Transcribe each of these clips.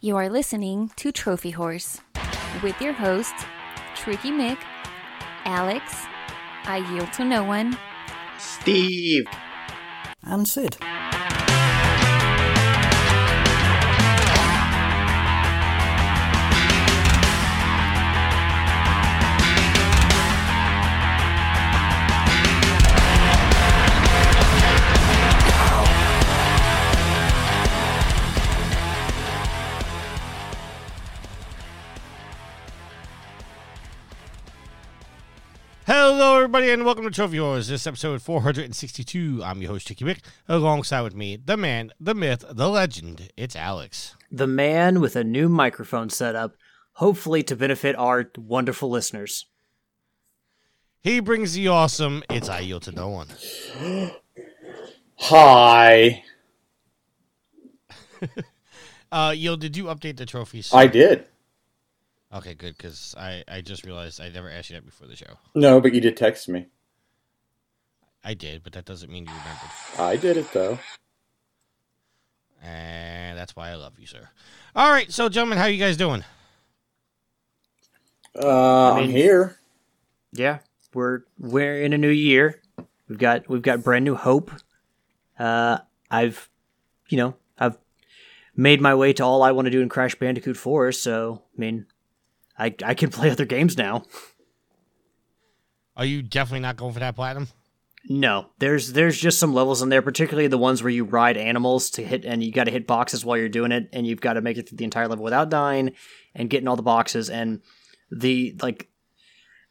You are listening to Trophy Whores with your hosts, Tricky Mick, Alex, I Yield to No One, Steve. And Sid. Everybody, and welcome to Trophy Whores. This is episode 462. I'm your host, Tricky Mick. Alongside with me, the man, the myth, the legend. It's Alex. the man with a new microphone setup, hopefully to benefit our wonderful listeners. He brings the awesome. It's I yield to no one. Hi. Uh, Yo, did you update the trophies? I did. Okay, good, because I, I just realized I never asked you that before the show. No, but you did text me. I did, but that doesn't mean you remembered. I did it though. And that's why I love you, sir. All right, so, gentlemen, how you guys doing? Uh, I mean- am here. Yeah, we're we're in a new year. We've got we've got brand new hope. Uh, I've, you know, I've made my way to all I want to do in Crash Bandicoot 4. So I mean, I I can play other games now. Are you definitely not going for that platinum? No, there's there's just some levels in there, particularly the ones where you ride animals to hit, and you got to hit boxes while you're doing it, and you've got to make it through the entire level without dying, and getting all the boxes. And the like,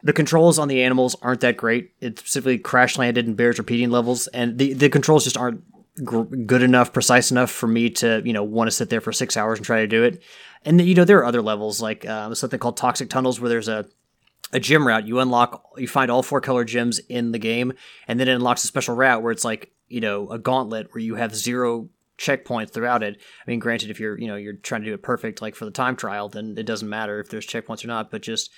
the controls on the animals aren't that great. It's specifically crash landed and bears repeating levels, and the the controls just aren't gr- good enough, precise enough for me to you know want to sit there for six hours and try to do it. And you know there are other levels like um, something called toxic tunnels where there's a a gem route. You unlock, you find all four color gems in the game, and then it unlocks a special route where it's like you know a gauntlet where you have zero checkpoints throughout it. I mean, granted, if you're you know you're trying to do it perfect, like for the time trial, then it doesn't matter if there's checkpoints or not. But just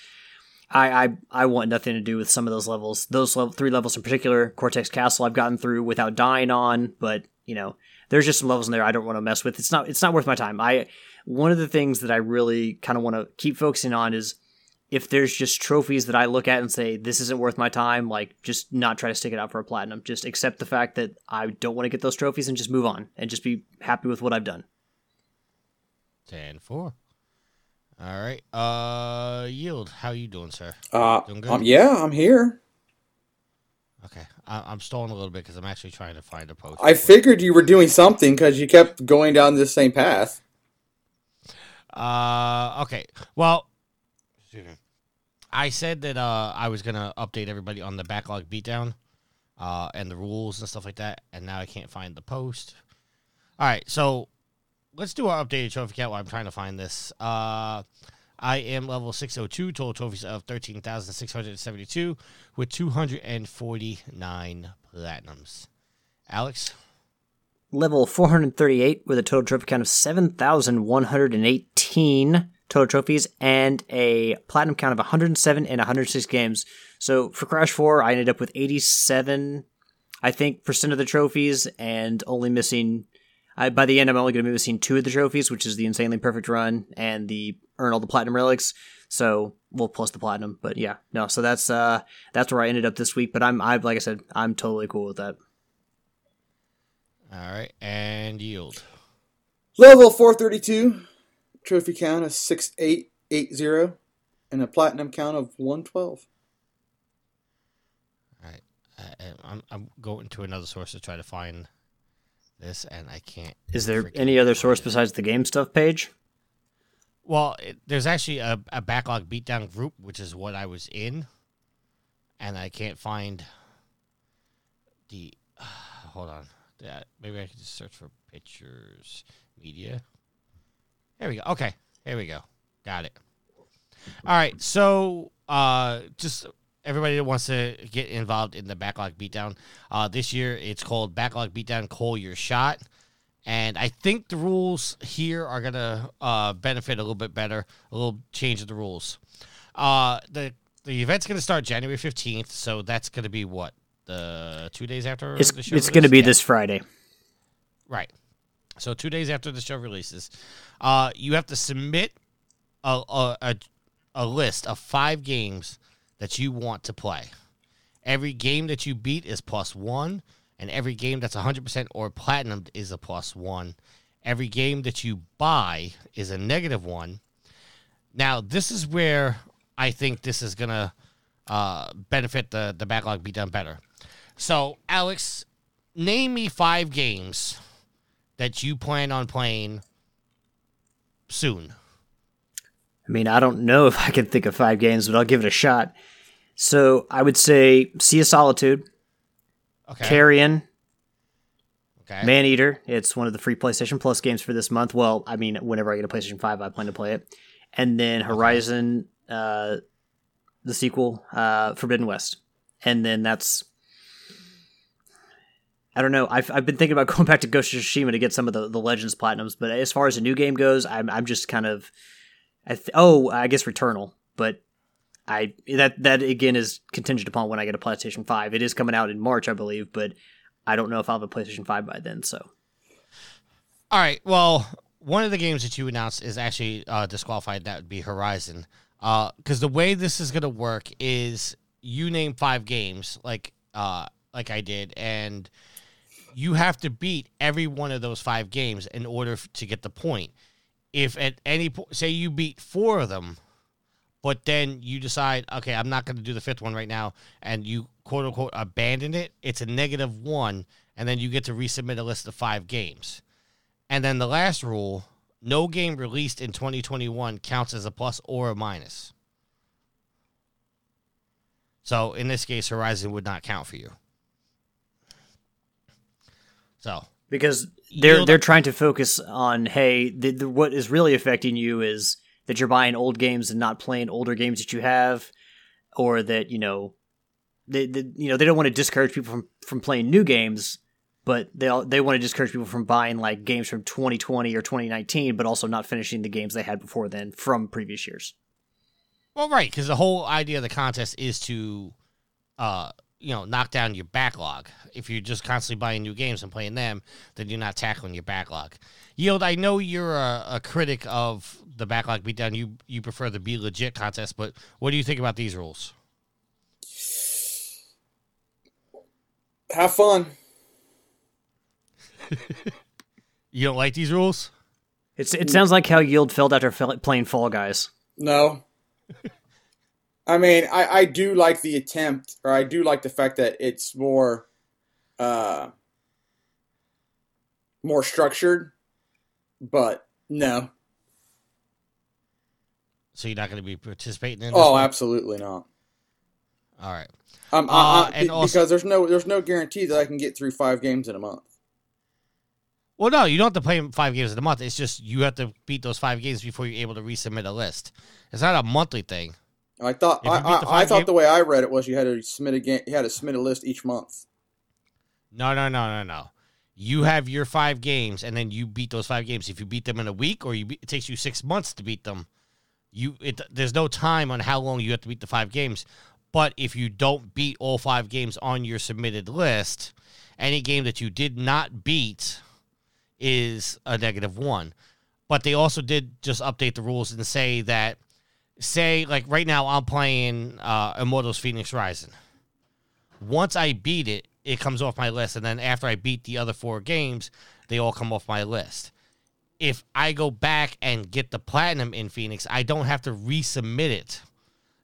I I I want nothing to do with some of those levels. Those level, three levels in particular, Cortex Castle, I've gotten through without dying on, but you know there's just some levels in there I don't want to mess with. It's not it's not worth my time. I one of the things that I really kind of want to keep focusing on is if there's just trophies that I look at and say this isn't worth my time, like just not try to stick it out for a platinum. Just accept the fact that I don't want to get those trophies and just move on and just be happy with what I've done. 10 4. All right. Uh, Yield, how you doing, sir? Uh, Doing good? um, yeah, I'm here. Okay. I- I'm stalling a little bit because I'm actually trying to find a post. I figured you were doing something because you kept going down this same path. Uh, okay. Well. I said that uh, I was gonna update everybody on the backlog beatdown, uh, and the rules and stuff like that, and now I can't find the post. All right, so let's do our updated trophy count while I'm trying to find this. Uh, I am level 602, total trophies of 13,672, with 249 platinums. Alex, Level 438 with a total trophy count of 7,118 total trophies and a platinum count of 107 and 106 games. So for Crash 4, I ended up with 87, I think, percent of the trophies and only missing. I, by the end, I'm only going to be missing two of the trophies, which is the insanely perfect run and the earn all the platinum relics. So well, plus the platinum, but yeah, no. So that's uh that's where I ended up this week. But I'm I like I said, I'm totally cool with that. all right, and Yield. Level 432, trophy count of 6880, and a platinum count of 112. All right, I, I'm I'm going to another source to try to find this, and I can't. Is there any other source it. besides the game stuff page? Well, it, there's actually a, a backlog beatdown group, which is what I was in, and I can't find the. hold on, that maybe I can just search for pictures media. There we go. Okay, here we go. Got it. All right, so uh, just everybody that wants to get involved in the backlog beatdown, uh, this year it's called Backlog Beatdown. Call your shot. And I think the rules here are gonna uh, benefit a little bit better. A little change of the rules. Uh, the the event's gonna start January fifteenth, so that's gonna be what the two days after It's the show. it's going to be Yeah. this Friday. right. So two days after the show releases, uh, you have to submit a, a, a, a list of five games that you want to play. Every game that you beat is plus one, and every game that's 100% or platinum is a plus one. Every game that you buy is a negative one. Now, this is where I think this is going to uh, benefit the, the backlog beatdown better. So, Alex, name me five games that you plan on playing soon. I mean, I don't know if I can think of five games, but I'll give it a shot. So I would say Sea of Solitude, Okay. Carrion, okay. Man Eater. It's one of the free PlayStation Plus games for this month. Well, I mean, whenever I get a PlayStation 5, I plan to play it. And then Horizon, uh, the sequel, uh, Forbidden West. And then that's. I don't know. I've, I've been thinking about going back to Ghost of Tsushima to get some of the, the Legends Platinums, but as far as a new game goes, I'm, I'm just kind of. I th- oh, I guess Returnal, but I that that again is contingent upon when I get a PlayStation 5. It is coming out in March, I believe, but I don't know if I'll have a PlayStation 5 by then, so. All right. Well, one of the games that you announced is actually uh, disqualified. That would be Horizon. Because the way this is going to work is you name five games, like uh, like I did, and you have to beat every one of those five games in order to get the point. If at any point, say you beat four of them, but then you decide, okay, I'm not going to do the fifth one right now, and you quote unquote abandon it, it's a negative one, and then you get to resubmit a list of five games. And then the last rule no game released in 2021 counts as a plus or a minus. So in this case, Horizon would not count for you. So because they're they're trying to focus on hey the, the, what is really affecting you is that you're buying old games and not playing older games that you have or that you know they, they you know they don't want to discourage people from from playing new games but they all, they want to discourage people from buying like games from 2020 or 2019 but also not finishing the games they had before then from previous years. Well, right, because the whole idea of the contest is to, uh, you know, knock down your backlog. If you're just constantly buying new games and playing them, then you're not tackling your backlog. Yield, I know you're a, a critic of the backlog beatdown. You you prefer the be legit contest, but what do you think about these rules? Have fun. You don't like these rules? it's it sounds like how yield felt after playing fall guys No. I mean, I, I do like the attempt, or I do like the fact that it's more, uh, more structured, but no. So you're not going to be participating in? This Oh, one? absolutely not. all right. Um, Uh, I, I, and be- also- because there's no there's no guarantee that I can get through five games in a month. Well, no, you don't have to play five games in a month. It's just you have to beat those five games before you're able to resubmit a list. It's not a monthly thing. I thought I, the I, I thought game- the way I read it was you had to submit a game, you had to submit a list each month. No, no, no, no, no. You have your five games, and then you beat those five games. If you beat them in a week, or you be, it takes you six months to beat them, you it there's no time on how long you have to beat the five games. But if you don't beat all five games on your submitted list, any game that you did not beat is a negative one. But they also did just update the rules and say that, say like right now I'm playing uh, Immortals Phoenix Rising once I beat it, it comes off my list. And then after I beat the other four games, they all come off my list. If I go back and get the platinum in Phoenix, I don't have to resubmit it.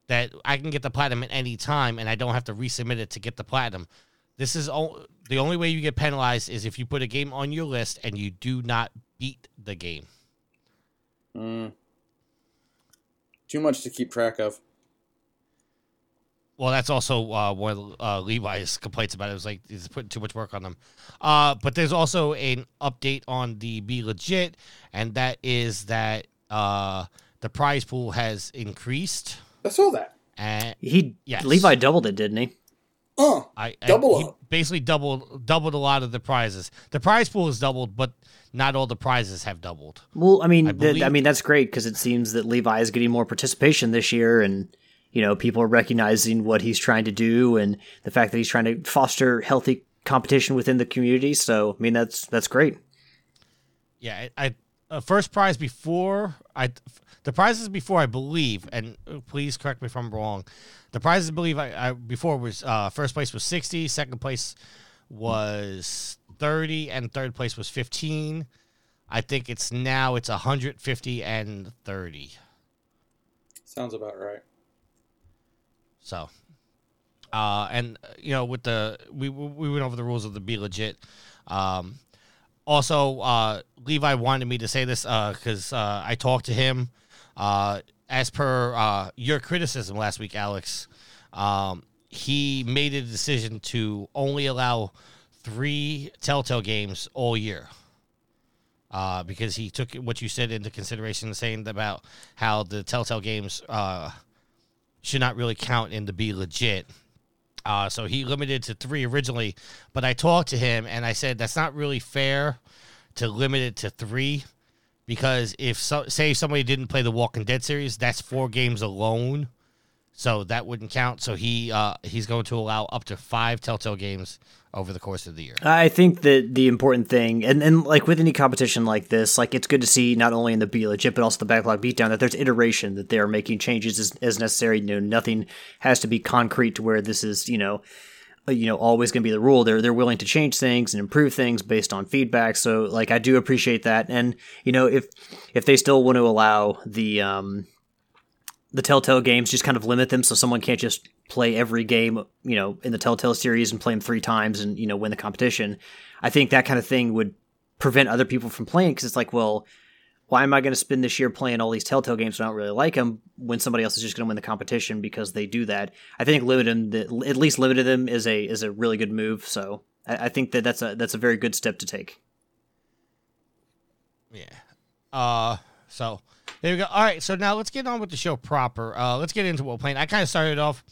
That I can get the platinum at any time, and I don't have to resubmit it to get the platinum. This is o- the only way you get penalized is if you put a game on your list and you do not beat the game. Mm. Too much to keep track of. Well, that's also uh, one of uh, Levi's complaints about it. It was like he's putting too much work on them. Uh, but there's also an update on the Be Legit, and that is that uh, the prize pool has increased. I saw that. And he Yes. levi doubled it didn't he Uh, I, I- Double he basically doubled doubled a lot of the prizes. The prize pool is doubled, but not all the prizes have doubled. Well, I mean, I th- I mean that's great because it seems that Levi is getting more participation this year, and you know people are recognizing what he's trying to do and the fact that he's trying to foster healthy competition within the community. So, I mean, that's that's great. Yeah, I, I uh, first prize before I the prizes before I believe, and uh, please correct me if I'm wrong. The prizes I believe I, I before was uh, first place was 60, second place was 30, and third place was 15. I think it's now it's 150 and 30. Sounds about right. So, uh, and you know, with the we we went over the rules of the be legit. Um, also, uh, Levi wanted me to say this uh because uh, uh, I talked to him. Uh, as per uh, your criticism last week, Alex, um, he made a decision to only allow three Telltale games all year. Uh, because he took what you said into consideration, saying about how the Telltale games uh, should not really count in to be legit. Uh, so he limited to three originally, but I talked to him and I said that's not really fair to limit it to three because if so, say somebody didn't play the Walking Dead series, that's four games alone, so that wouldn't count. So he uh, he's going to allow up to five Telltale games over the course of the year. I think that the important thing, and, and like with any competition like this, like it's good to see not only in the Be Legit, but also the backlog beatdown that there's iteration, that they're making changes as, as necessary. You know, nothing has to be concrete to where this is, you know, uh, you know, always going to be the rule. They're they're willing to change things and improve things based on feedback. So, like, I do appreciate that. And you know, if if they still want to allow the um, the Telltale games, just kind of limit them so someone can't just play every game, you know, in the Telltale series and play them three times and you know win the competition. I think that kind of thing would prevent other people from playing because it's like, well, why am I going to spend this year playing all these Telltale games I don't really like them when somebody else is just going to win the competition because they do that? I think limiting the, at least limiting them is a is a really good move. So I, I think that that's a that's a very good step to take. Yeah. Uh. So there we go. All right. So now let's get on with the show proper. Uh. Let's get into what we're playing. I kind of started off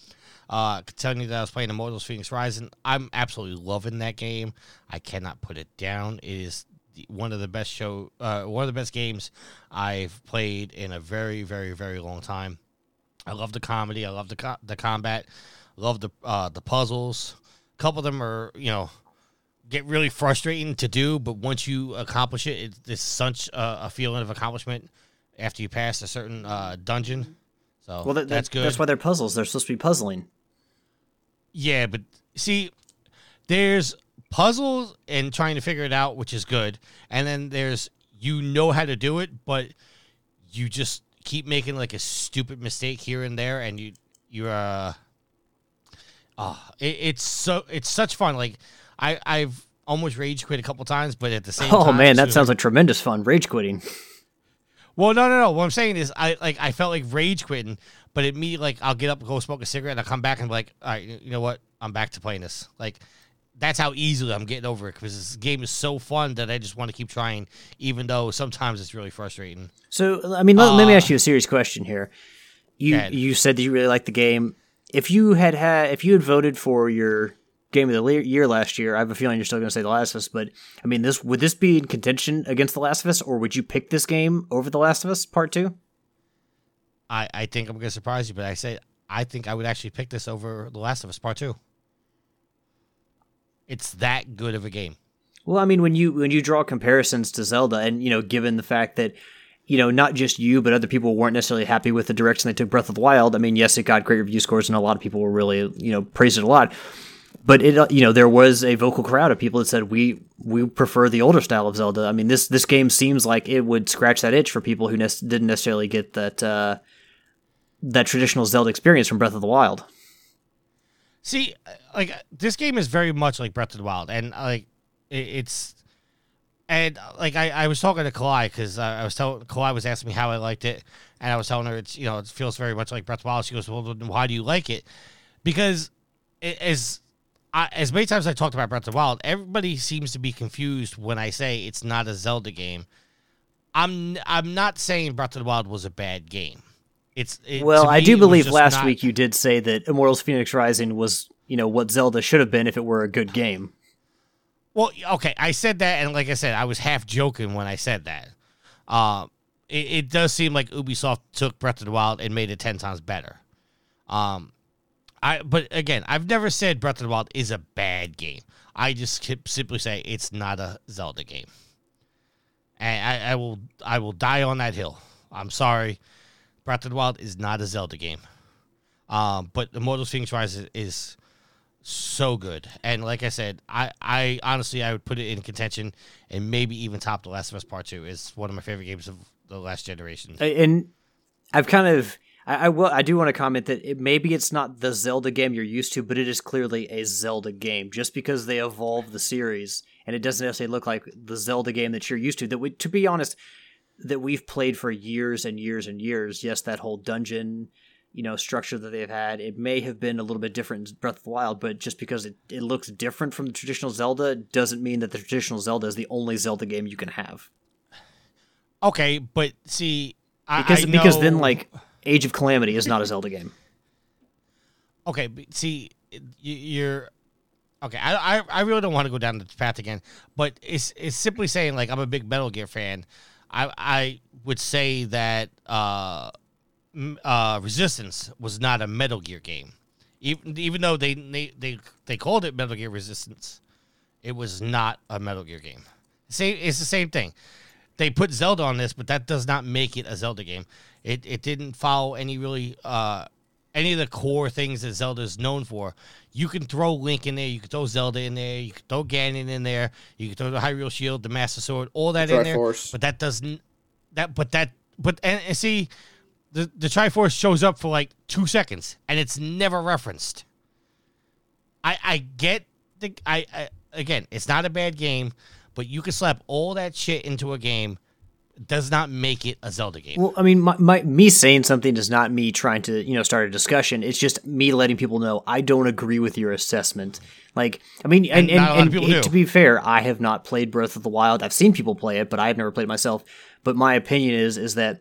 uh, telling you that I was playing Immortals Phoenix Rising. I'm absolutely loving that game. I cannot put it down. It is one of the best show, uh, one of the best games I've played in a very, very, very long time. I love the comedy. I love the co- the combat. Love the uh, the puzzles. A couple of them are you know get really frustrating to do, but once you accomplish it, it's such a, a feeling of accomplishment after you pass a certain uh, dungeon. So well, that, that's good. That's why they're puzzles. They're supposed to be puzzling. Yeah, but see, there's puzzles and trying to figure it out, which is good, and then there's you know how to do it, but you just keep making like a stupid mistake here and there, and you you're uh, oh, it, it's so it's such fun. Like I I've almost rage quit a couple times, but at the same oh time, man, that sounds like tremendous fun. Rage quitting. Well, no, no, no. What I'm saying is, I like I felt like rage quitting, but it me like I'll get up, go smoke a cigarette, and I'll come back and be like, all right, you know what? I'm back to playing this. Like that's how easily I'm getting over it because this game is so fun that I just want to keep trying, even though sometimes it's really frustrating. So, I mean, let, uh, let me Uh, ask you a serious question here. You ahead. you said that you really liked the game. If you had had, if you had voted for your game of the year last year, I have a feeling you're still going to say The Last of Us. But I mean, this would this be in contention against The Last of Us, or would you pick this game over The Last of Us Part Two? I, I think I'm going to surprise you, but I say I think I would actually pick this over The Last of Us Part Two. It's that good of a game. Well, I mean, when you when you draw comparisons to Zelda, and you know, given the fact that you know not just you but other people weren't necessarily happy with the direction they took Breath of the Wild. I mean, yes, it got great review scores, and a lot of people were really you know praised it a lot. But it uh, you know there was a vocal crowd of people that said we we prefer the older style of Zelda. I mean, this this game seems like it would scratch that itch for people who ne- didn't necessarily get that uh, that traditional Zelda experience from Breath of the Wild. See, like this game is very much like Breath of the Wild, and like it's and like I, I was talking to Kalai because uh, I was telling Kalai was asking me how I liked it, and I was telling her it's you know it feels very much like Breath of the Wild. She goes, well, why do you like it? Because it, as I, as many times I talked about Breath of the Wild, everybody seems to be confused when I say it's not a Zelda game. I'm I'm not saying Breath of the Wild was a bad game. It's it, Well, to I do believe last not- week you did say that Immortals Phoenix Rising was you know what Zelda should have been if it were a good game. Well, okay, I said that, and like I said, I was half joking when I said that. Uh, it, it does seem like Ubisoft took Breath of the Wild and made it ten times better. Um, I but again, I've never said Breath of the Wild is a bad game. I just simply say it's not a Zelda game. and I, I will I will die on that hill. I'm sorry, Breath of the Wild is not a Zelda game, um, but Immortals Phoenix Rise is, is so good. And like I said, I, I honestly I would put it in contention and maybe even top The Last of Us Part Two is one of my favorite games of the last generation. And I've kind of I, I will I do want to comment that it, maybe it's not the Zelda game you're used to, but it is clearly a Zelda game. Just because they evolved the series and it doesn't necessarily look like the Zelda game that you're used to. That we, to be honest, that we've played for years and years and years. Yes, that whole dungeon you know structure that they've had. It may have been a little bit different in Breath of the Wild, but just because it, it looks different from the traditional Zelda doesn't mean that the traditional Zelda is the only Zelda game you can have. Okay, but see, I, because I because then like Age of Calamity is not a Zelda game. okay, see, you, you're okay. I, I I really don't want to go down this path again, but it's it's simply saying like I'm a big Metal Gear fan. I I would say that uh, uh, Resistance was not a Metal Gear game, even even though they they they, they called it Metal Gear Resistance, it was not a Metal Gear game. Same, it's the same thing. They put Zelda on this, but that does not make it a Zelda game. It it didn't follow any really uh any of the core things that Zelda is known for. You can throw Link in there, you can throw Zelda in there, you can throw Ganon in there, you can throw the Hyrule Shield, the Master Sword, all that in there. But that doesn't that but that but and, and see the the Triforce shows up for like two seconds and it's never referenced. I I get the I, I again it's not a bad game, but you can slap all that shit into a game does not make it a Zelda game. Well, I mean, my, my me saying something is not me trying to you know start a discussion. It's just me letting people know I don't agree with your assessment. Like, I mean, and, And and, not a lot of and to be fair, I have not played Breath of the Wild. I've seen people play it, but I have never played it myself. But my opinion is is that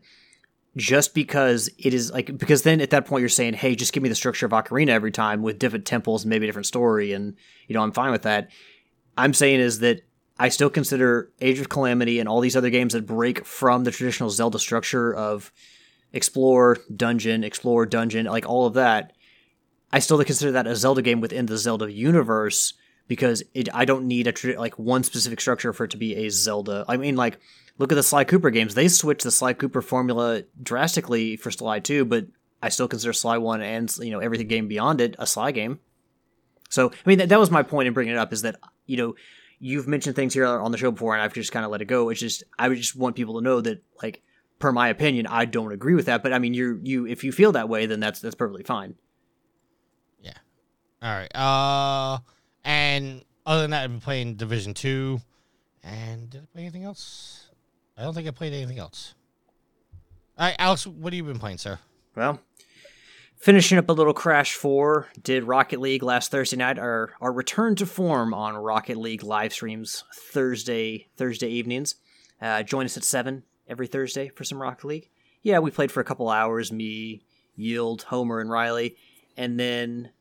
just because it is like because then at that point you're saying, hey, just give me the structure of Ocarina every time with different temples and maybe a different story, and you know I'm fine with that. I'm saying is that I still consider Age of Calamity and all these other games that break from the traditional Zelda structure of explore, dungeon, explore, dungeon, like all of that. I still consider that a Zelda game within the Zelda universe because it I don't need a tradi- like one specific structure for it to be a Zelda. I mean, like look at the Sly Cooper games; they switched the Sly Cooper formula drastically for Sly Two, but I still consider Sly One and you know everything game beyond it a Sly game. So I mean that was my point in bringing it up is that you know you've mentioned things here on the show before and I've just kind of let it go. It's just I would just want people to know that like per my opinion I don't agree with that, but I mean you you if you feel that way then that's that's perfectly fine. Yeah. All right. Uh, and other than that, I've been playing Division Two, and did I play anything else? I don't think I played anything else. All right, Alex, what have you been playing, sir? Well, finishing up a little Crash 4, did Rocket League last Thursday night. Our our return to form on Rocket League live streams Thursday Thursday evenings. Uh, join us at seven every Thursday for some Rocket League. Yeah, we played for a couple hours. Me, Yield, Homer, and Riley, and then,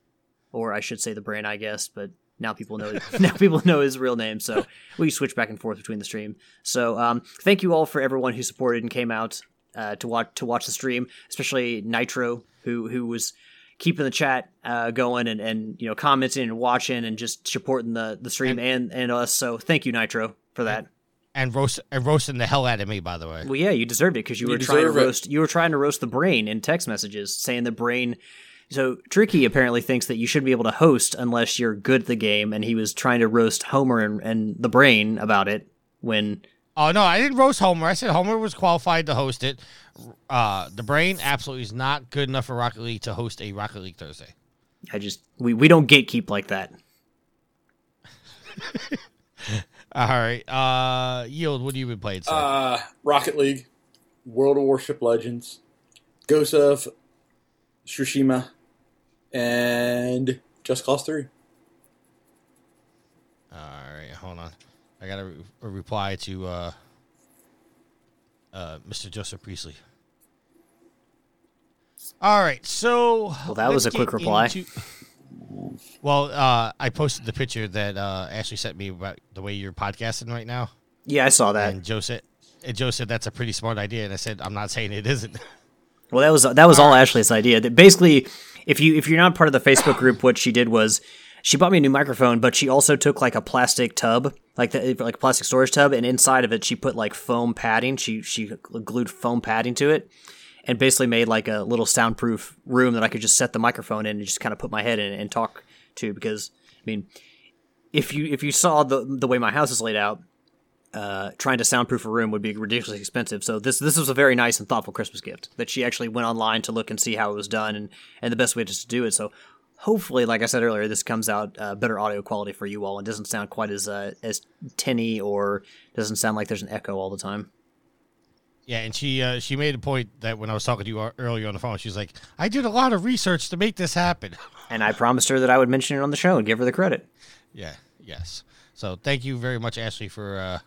or I should say the brain, I guess, but. Now people know now people know his real name, so we switch back and forth between the stream. So um, thank you all for everyone who supported and came out uh, to watch to watch the stream, especially Nitro, who who was keeping the chat uh, going and, and you know commenting and watching and just supporting the the stream and and us. So thank you, Nitro, for that. And roast and roasting the hell out of me, by the way. Well, yeah, you deserved it because you, You were trying to deserve it. roast. You were trying to roast the brain in text messages, saying the brain. So Tricky apparently thinks that you shouldn't be able to host unless you're good at the game, and he was trying to roast Homer and, and the brain about it when Oh no, I didn't roast Homer. I said Homer was qualified to host it. Uh, the brain absolutely is not good enough for Rocket League to host a Rocket League Thursday. I just we, we don't gatekeep like that. All right, uh, Yield, what have you been playing, sir? Uh, Rocket League, World of Warship Legends, Ghost of Tsushima, and Just Cause 3. All right, hold on. I got a, re- a reply to uh, uh, Mr. Joseph Priestley. All right, so Well, that was a quick reply. into- well, uh, I posted the picture that uh, Ashley sent me about the way you're podcasting right now, Yeah, I saw that. and Joe said, and Joe said that's a pretty smart idea, and I said I'm not saying it isn't. Well, that was that was all Ashley's idea. That basically, if you if you're not part of the Facebook group, what she did was she bought me a new microphone, but she also took like a plastic tub, like the like a plastic storage tub, and inside of it she put like foam padding. She she glued foam padding to it, and basically made like a little soundproof room that I could just set the microphone in and just kind of put my head in and talk to. Because I mean, if you if you saw the the way my house is laid out, uh, trying to soundproof a room would be ridiculously expensive. So this this was a very nice and thoughtful Christmas gift that she actually went online to look and see how it was done and and the best way to do it. So hopefully, like I said earlier, this comes out uh, better audio quality for you all and doesn't sound quite as uh, as tinny or doesn't sound like there's an echo all the time. Yeah, and she uh, she made a point that when I was talking to you earlier on the phone, she's like, "I did a lot of research to make this happen," and I promised her that I would mention it on the show and give her the credit. Yeah. Yes. So thank you very much, Ashley, for uh,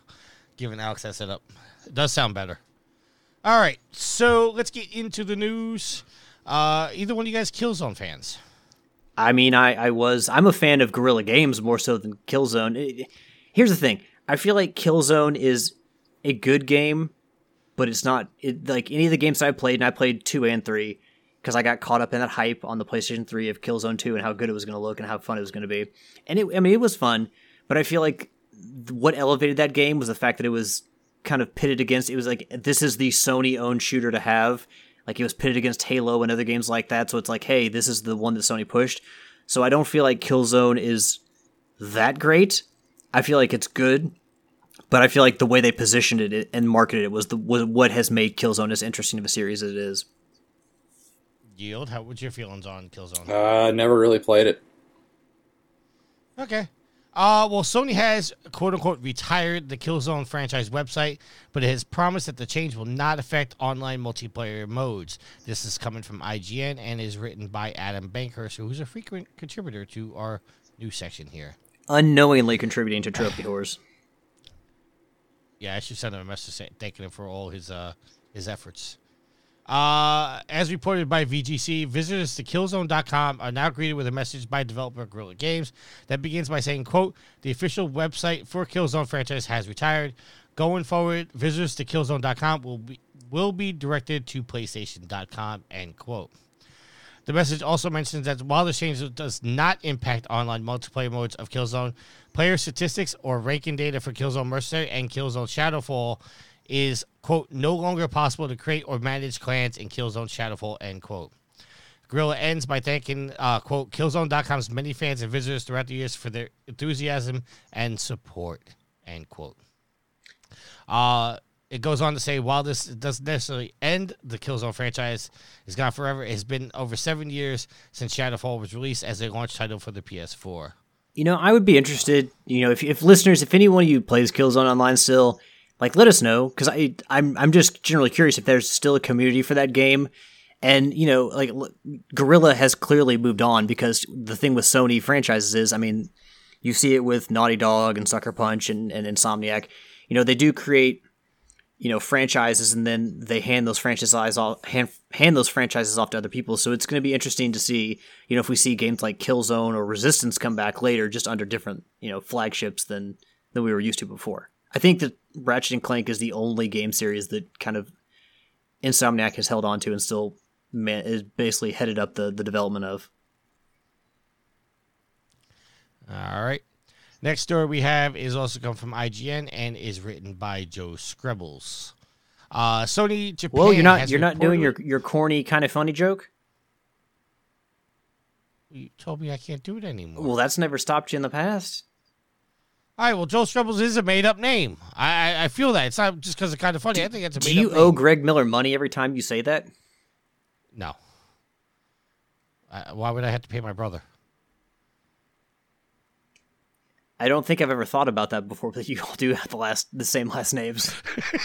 giving Alex that setup. It does sound better. All right, so let's get into the news. Uh, either one of you guys Killzone fans? I mean, I, I was I'm a fan of Guerrilla Games more so than Killzone. Here's the thing: I feel like Killzone is a good game, but it's not it, like any of the games I played, and I played two and three because I got caught up in that hype on the PlayStation 3 of Killzone 2 and how good it was going to look and how fun it was going to be. And it, I mean, it was fun, but I feel like what elevated that game was the fact that it was kind of pitted against. It was like this is the Sony owned shooter to have. Like it was pitted against Halo and other games like that. So it's like, hey, this is the one that Sony pushed. So I don't feel like Killzone is that great. I feel like it's good, but I feel like the way they positioned it and marketed it was the was what has made Killzone as interesting of a series as it is. Yield, how what's your feelings on Killzone? Uh, never really played it. Okay. Uh, well, Sony has quote unquote retired the Killzone franchise website, but it has promised that the change will not affect online multiplayer modes. This is coming from IGN and is written by Adam Bankhurst, who's a frequent contributor to our news section here. Unknowingly contributing to Trophy Whores. Yeah, I should send him a message thanking him for all his uh, his efforts. Uh, as reported by VGC, visitors to Killzone.com are now greeted with a message by developer Guerrilla Games that begins by saying, quote, the official website for Killzone franchise has retired. Going forward, visitors to Killzone.com will be, will be directed to PlayStation.com, end quote. The message also mentions that while the change does not impact online multiplayer modes of Killzone, player statistics or ranking data for Killzone Mercenary and Killzone Shadowfall is quote no longer possible to create or manage clans in Killzone Shadowfall end quote. Guerrilla ends by thanking uh, quote Killzone.com's many fans and visitors throughout the years for their enthusiasm and support end quote. Uh, it goes on to say while this doesn't necessarily end the Killzone franchise is gone forever, it has been over seven years since Shadowfall was released as a launch title for the PS4. You know, I would be interested. You know, if, if listeners, if anyone of you plays Killzone online still, like let us know because I I'm I'm just generally curious if there's still a community for that game. And you know, like Guerrilla has clearly moved on because the thing with Sony franchises is, I mean, you see it with Naughty Dog and Sucker Punch and, and Insomniac. You know, they do create you know franchises and then they hand those franchises off hand, hand those franchises off to other people so it's going to be interesting to see you know if we see games like killzone or resistance come back later just under different you know flagships than than we were used to before i think that ratchet and clank is the only game series that kind of insomniac has held on to and still man, is basically headed up the, the development of all right Next story we have is also come from IGN and is written by Joe Skrebels. Uh, Sony Japan. Well, you're not you're not doing your your corny kind of funny joke. You told me I can't do it anymore. Well, that's never stopped you in the past. All right. Well, Joe Skrebels is a made up name. I, I, I feel that it's not just because it's kind of funny. Do, I think it's a. Made up. Do you owe Greg Miller money every time you say that? No. Why would I have to pay my brother? I don't think I've ever thought about that before, but you all do have the last the same last names.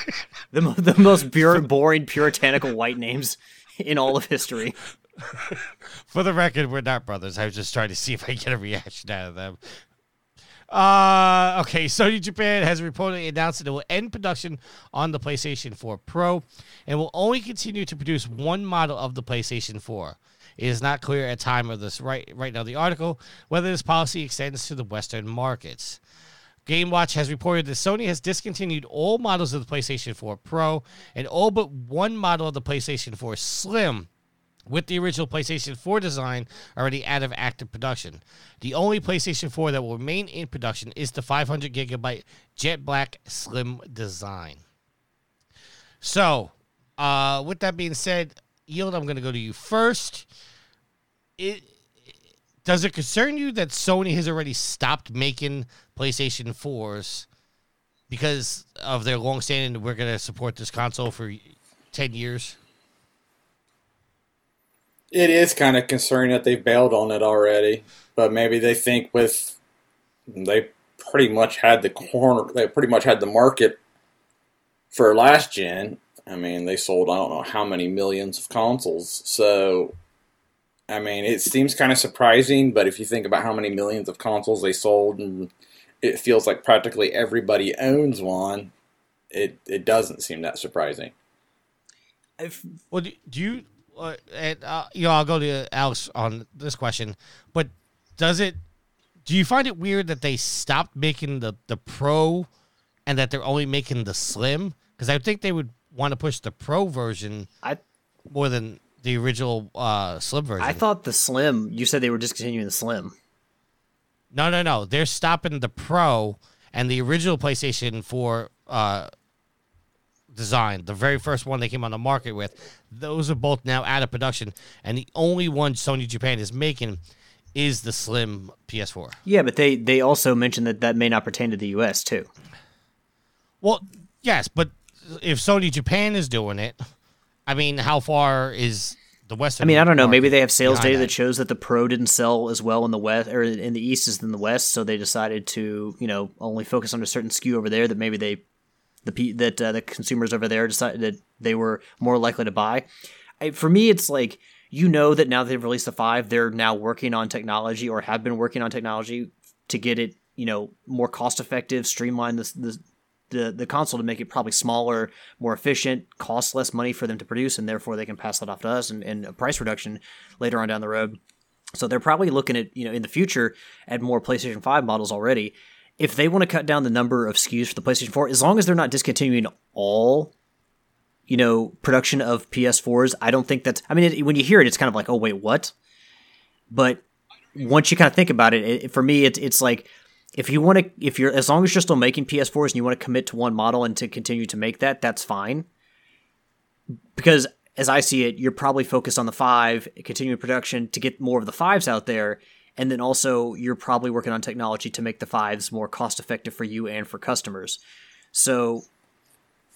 the, mo- the most pure, boring, puritanical white names in all of history. For the record, we're not brothers. I was just trying to see if I get a reaction out of them. Uh, okay, Sony Japan has reportedly announced that it will end production on the PlayStation 4 Pro and will only continue to produce one model of the PlayStation 4. It is not clear at time of this right right now the article whether this policy extends to the Western markets. GameWatch has reported that Sony has discontinued all models of the PlayStation 4 Pro and all but one model of the PlayStation 4 Slim with the original PlayStation 4 design already out of active production. The only PlayStation 4 that will remain in production is the 500 gigabyte jet black slim design. So, uh, with that being said, Yield, I'm going to go to you first. It does it concern you that Sony has already stopped making PlayStation 4s because of their long-standing we're going to support this console for 10 years? It is kind of concerning that they've bailed on it already, but maybe they think with they pretty much had the corner, they pretty much had the market for last gen. I mean, they sold I don't know how many millions of consoles. So, I mean, it seems kind of surprising, but if you think about how many millions of consoles they sold, and it feels like practically everybody owns one, it it doesn't seem that surprising. If, Well, do you? Uh, and, uh, you know, I'll go to Alex on this question. But does it? Do you find it weird that they stopped making the the Pro, and that they're only making the Slim? Because I think they would want to push the Pro version I more than the original uh, Slim version. I thought the Slim. You said they were discontinuing the Slim. no, no, no. They're stopping the Pro and the original PlayStation 4 uh, design, the very first one they came on the market with. Those are both now out of production, and the only one Sony Japan is making is the Slim PS4. Yeah, but they they also mentioned that that may not pertain to the U.S. too. Well, yes, but if Sony Japan is doing it, I mean, how far is the Western? I mean, I don't know. Maybe they have sales data that shows that the Pro didn't sell as well in the West or in the East as in the West, so they decided to you know only focus on a certain SKU over there that maybe they the pe- that uh, the consumers over there decided that they were more likely to buy. I, for me, it's like you know that now they've released the five, they're now working on technology or have been working on technology to get it you know more cost effective, streamline the the the, the console to make it probably smaller, more efficient, cost less money for them to produce, and therefore they can pass that off to us and, and a price reduction later on down the road. So they're probably looking at you know in the future at more PlayStation Five models already. If they want to cut down the number of SKUs for the PlayStation Four, as long as they're not discontinuing all, you know, production of PS4s, I don't think that's. I mean, it, when you hear it, it's kind of like, oh wait, what? But once you kind of think about it, it for me, it's it's like if you want to, if you're as long as you're still making PS4s and you want to commit to one model and to continue to make that, that's fine. Because as I see it, you're probably focused on the five, continuing production to get more of the fives out there, and then also you're probably working on technology to make the fives more cost effective for you and for customers. So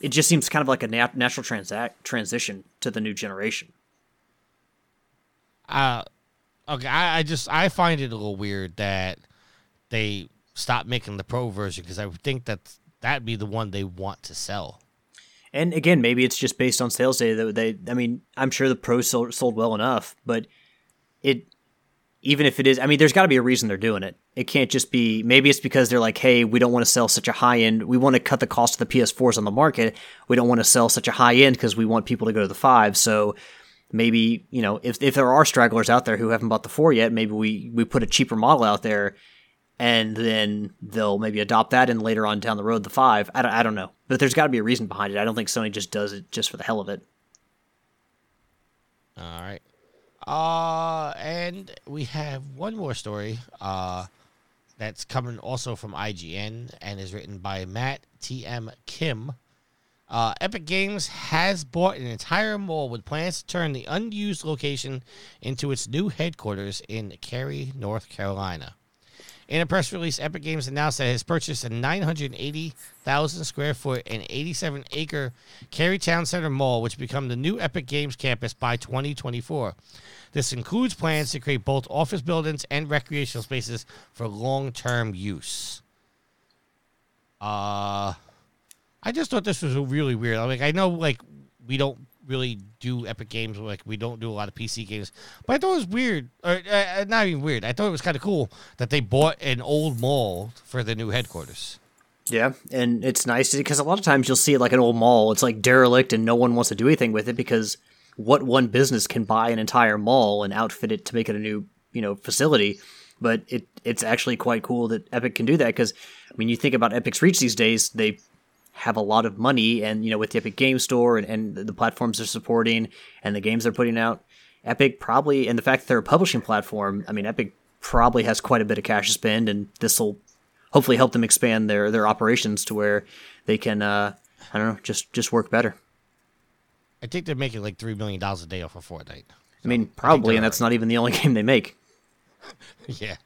it just seems kind of like a nat- natural transac- transition to the new generation. Uh, okay, I, I just I find it a little weird that they stopped making the pro version because I would think that that'd be the one they want to sell. And again, maybe it's just based on sales data that they. I mean, I'm sure the Pro sold, sold well enough, but it, even if it is, I mean, there's got to be a reason they're doing it. It can't just be. Maybe it's because they're like, hey, we don't want to sell such a high end. We want to cut the cost of the PS4s on the market. We don't want to sell such a high end because we want people to go to the five. So maybe you know, if if there are stragglers out there who haven't bought the four yet, maybe we we put a cheaper model out there and then they'll maybe adopt that and later on down the road the five i don't, I don't know but there's got to be a reason behind it i don't think sony just does it just for the hell of it All right. Uh, and we have one more story. Uh, that's coming also from IGN and is written by Matt T.M. Kim. Uh, Epic Games has bought an entire mall with plans to turn the unused location into its new headquarters in Cary, North Carolina. In a press release, Epic Games announced that it has purchased a 980,000 square foot and 87 acre Cary Town Center Mall, which become the new Epic Games campus by 2024. This includes plans to create both office buildings and recreational spaces for long term use. Uh, I just thought this was really weird. Like, I know, like, we don't really do Epic Games, like, we don't do a lot of PC games, but I thought it was weird, or uh, not even weird. I thought it was kind of cool that they bought an old mall for the new headquarters. yeah and it's nice because a lot of times you'll see like an old mall it's like derelict and no one wants to do anything with it because what one business can buy an entire mall and outfit it to make it a new you know facility but it it's actually quite cool that epic can do that because i mean you think about epic's reach these days they have a lot of money and you know with the epic game store and, and the platforms they're supporting and the games they're putting out Epic probably, and the fact that they're a publishing platform, I mean, Epic probably has quite a bit of cash to spend, and this will hopefully help them expand their their operations to where they can, uh, I don't know, just just work better. I think they're making like three million dollars a day off of Fortnite. I mean, probably, and that's not even the only game they make. yeah.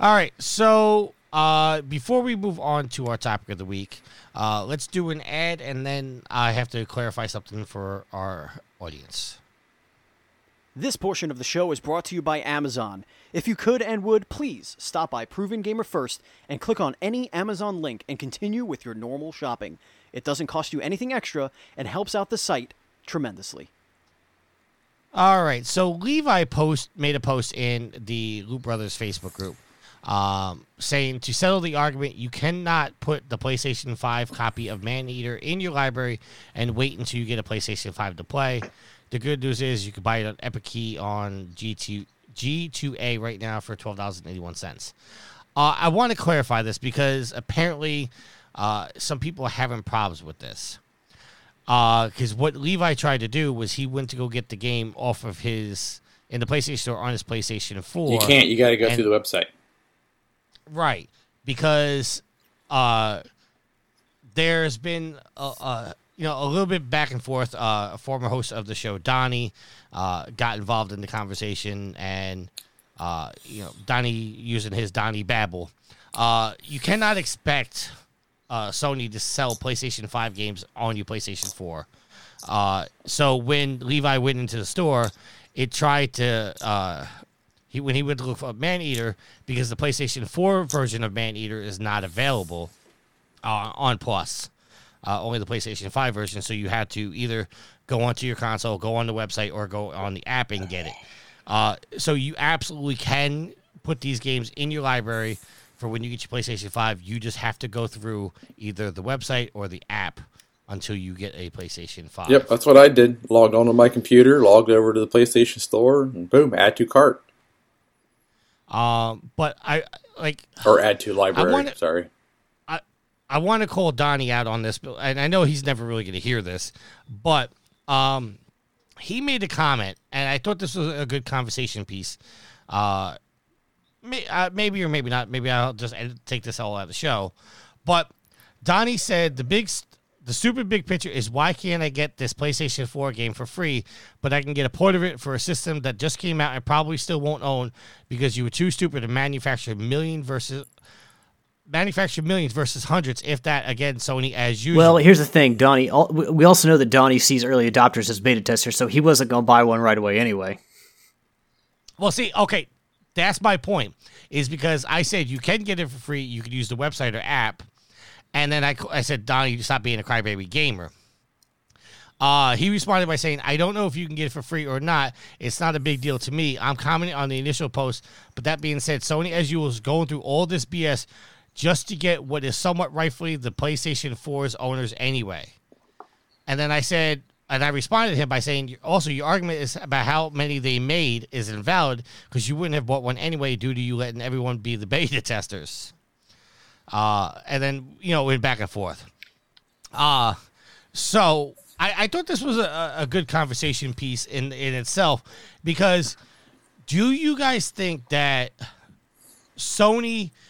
All right. So uh, before we move on to our topic of the week, uh, let's do an ad, and then I have to clarify something for our audience. This portion of the show is brought to you by Amazon. If you could and would, please stop by Proven Gamer First and click on any Amazon link and continue with your normal shopping. It doesn't cost you anything extra and helps out the site tremendously. All right. So Levi post made a post in the Loot Brothers Facebook group um, saying to settle the argument, you cannot put the PlayStation 5 copy of Maneater in your library and wait until you get a PlayStation 5 to play. The good news is you can buy it on Epic Key on G2, G2A right now for $12.81. Uh, I want to clarify this because apparently uh, some people are having problems with this. Because uh, what Levi tried to do was he went to go get the game off of his in the PlayStation Store on his PlayStation 4. You can't. You got to go and, through the website. Right. Because uh, there's been a, a you know, a little bit back and forth. Uh, a former host of the show, Donnie, uh, got involved in the conversation, and uh, you know, Donnie using his Donnie Babble. Uh, you cannot expect uh, Sony to sell PlayStation Five games on your PlayStation Four. So when Levi went into the store, it tried to he when he went to look for Maneater because the PlayStation Four version of Maneater is not available on Plus uh, only the PlayStation 5 version. So you had to either go onto your console, go on the website, or go on the app and get it. Uh, so you absolutely can put these games in your library for when you get your PlayStation 5. You just have to go through either the website or the app until you get a PlayStation 5. Yep, that's what I did. Logged onto my computer, logged over to the PlayStation Store, and boom, add to cart. Um, but I like or add to library. Wanna, sorry. I I want to call Donnie out on this, and I know he's never really going to hear this, but um, he made a comment, and I thought this was a good conversation piece. Uh, may, uh, maybe or maybe not. Maybe I'll just take this all out of the show. But Donnie said the big, the stupid big picture is why can't I get this PlayStation 4 game for free, but I can get a port of it for a system that just came out and probably still won't own because you were too stupid to manufacture million versus manufacture millions versus hundreds, if that, again, Sony as usual. Well, here's the thing, Donnie. We also know that Donnie sees early adopters as beta testers, so he wasn't going to buy one right away anyway. Well, see, okay, that's my point. Is because I said you can get it for free. You can use the website or app, and then I, I said, Donnie, you stop being a crybaby gamer. Uh, he responded by saying, I don't know if you can get it for free or not. It's not a big deal to me. I'm commenting on the initial post, but that being said, Sony, as you was going through all this BS just to get what is somewhat rightfully the PlayStation 4's owners anyway. And then I said, and I responded to him by saying, also, your argument is about how many they made is invalid because you wouldn't have bought one anyway due to you letting everyone be the beta testers. Uh, and then, you know, went back and forth. Uh, so I, I thought this was a, a good conversation piece in, in itself because do you guys think that Sony –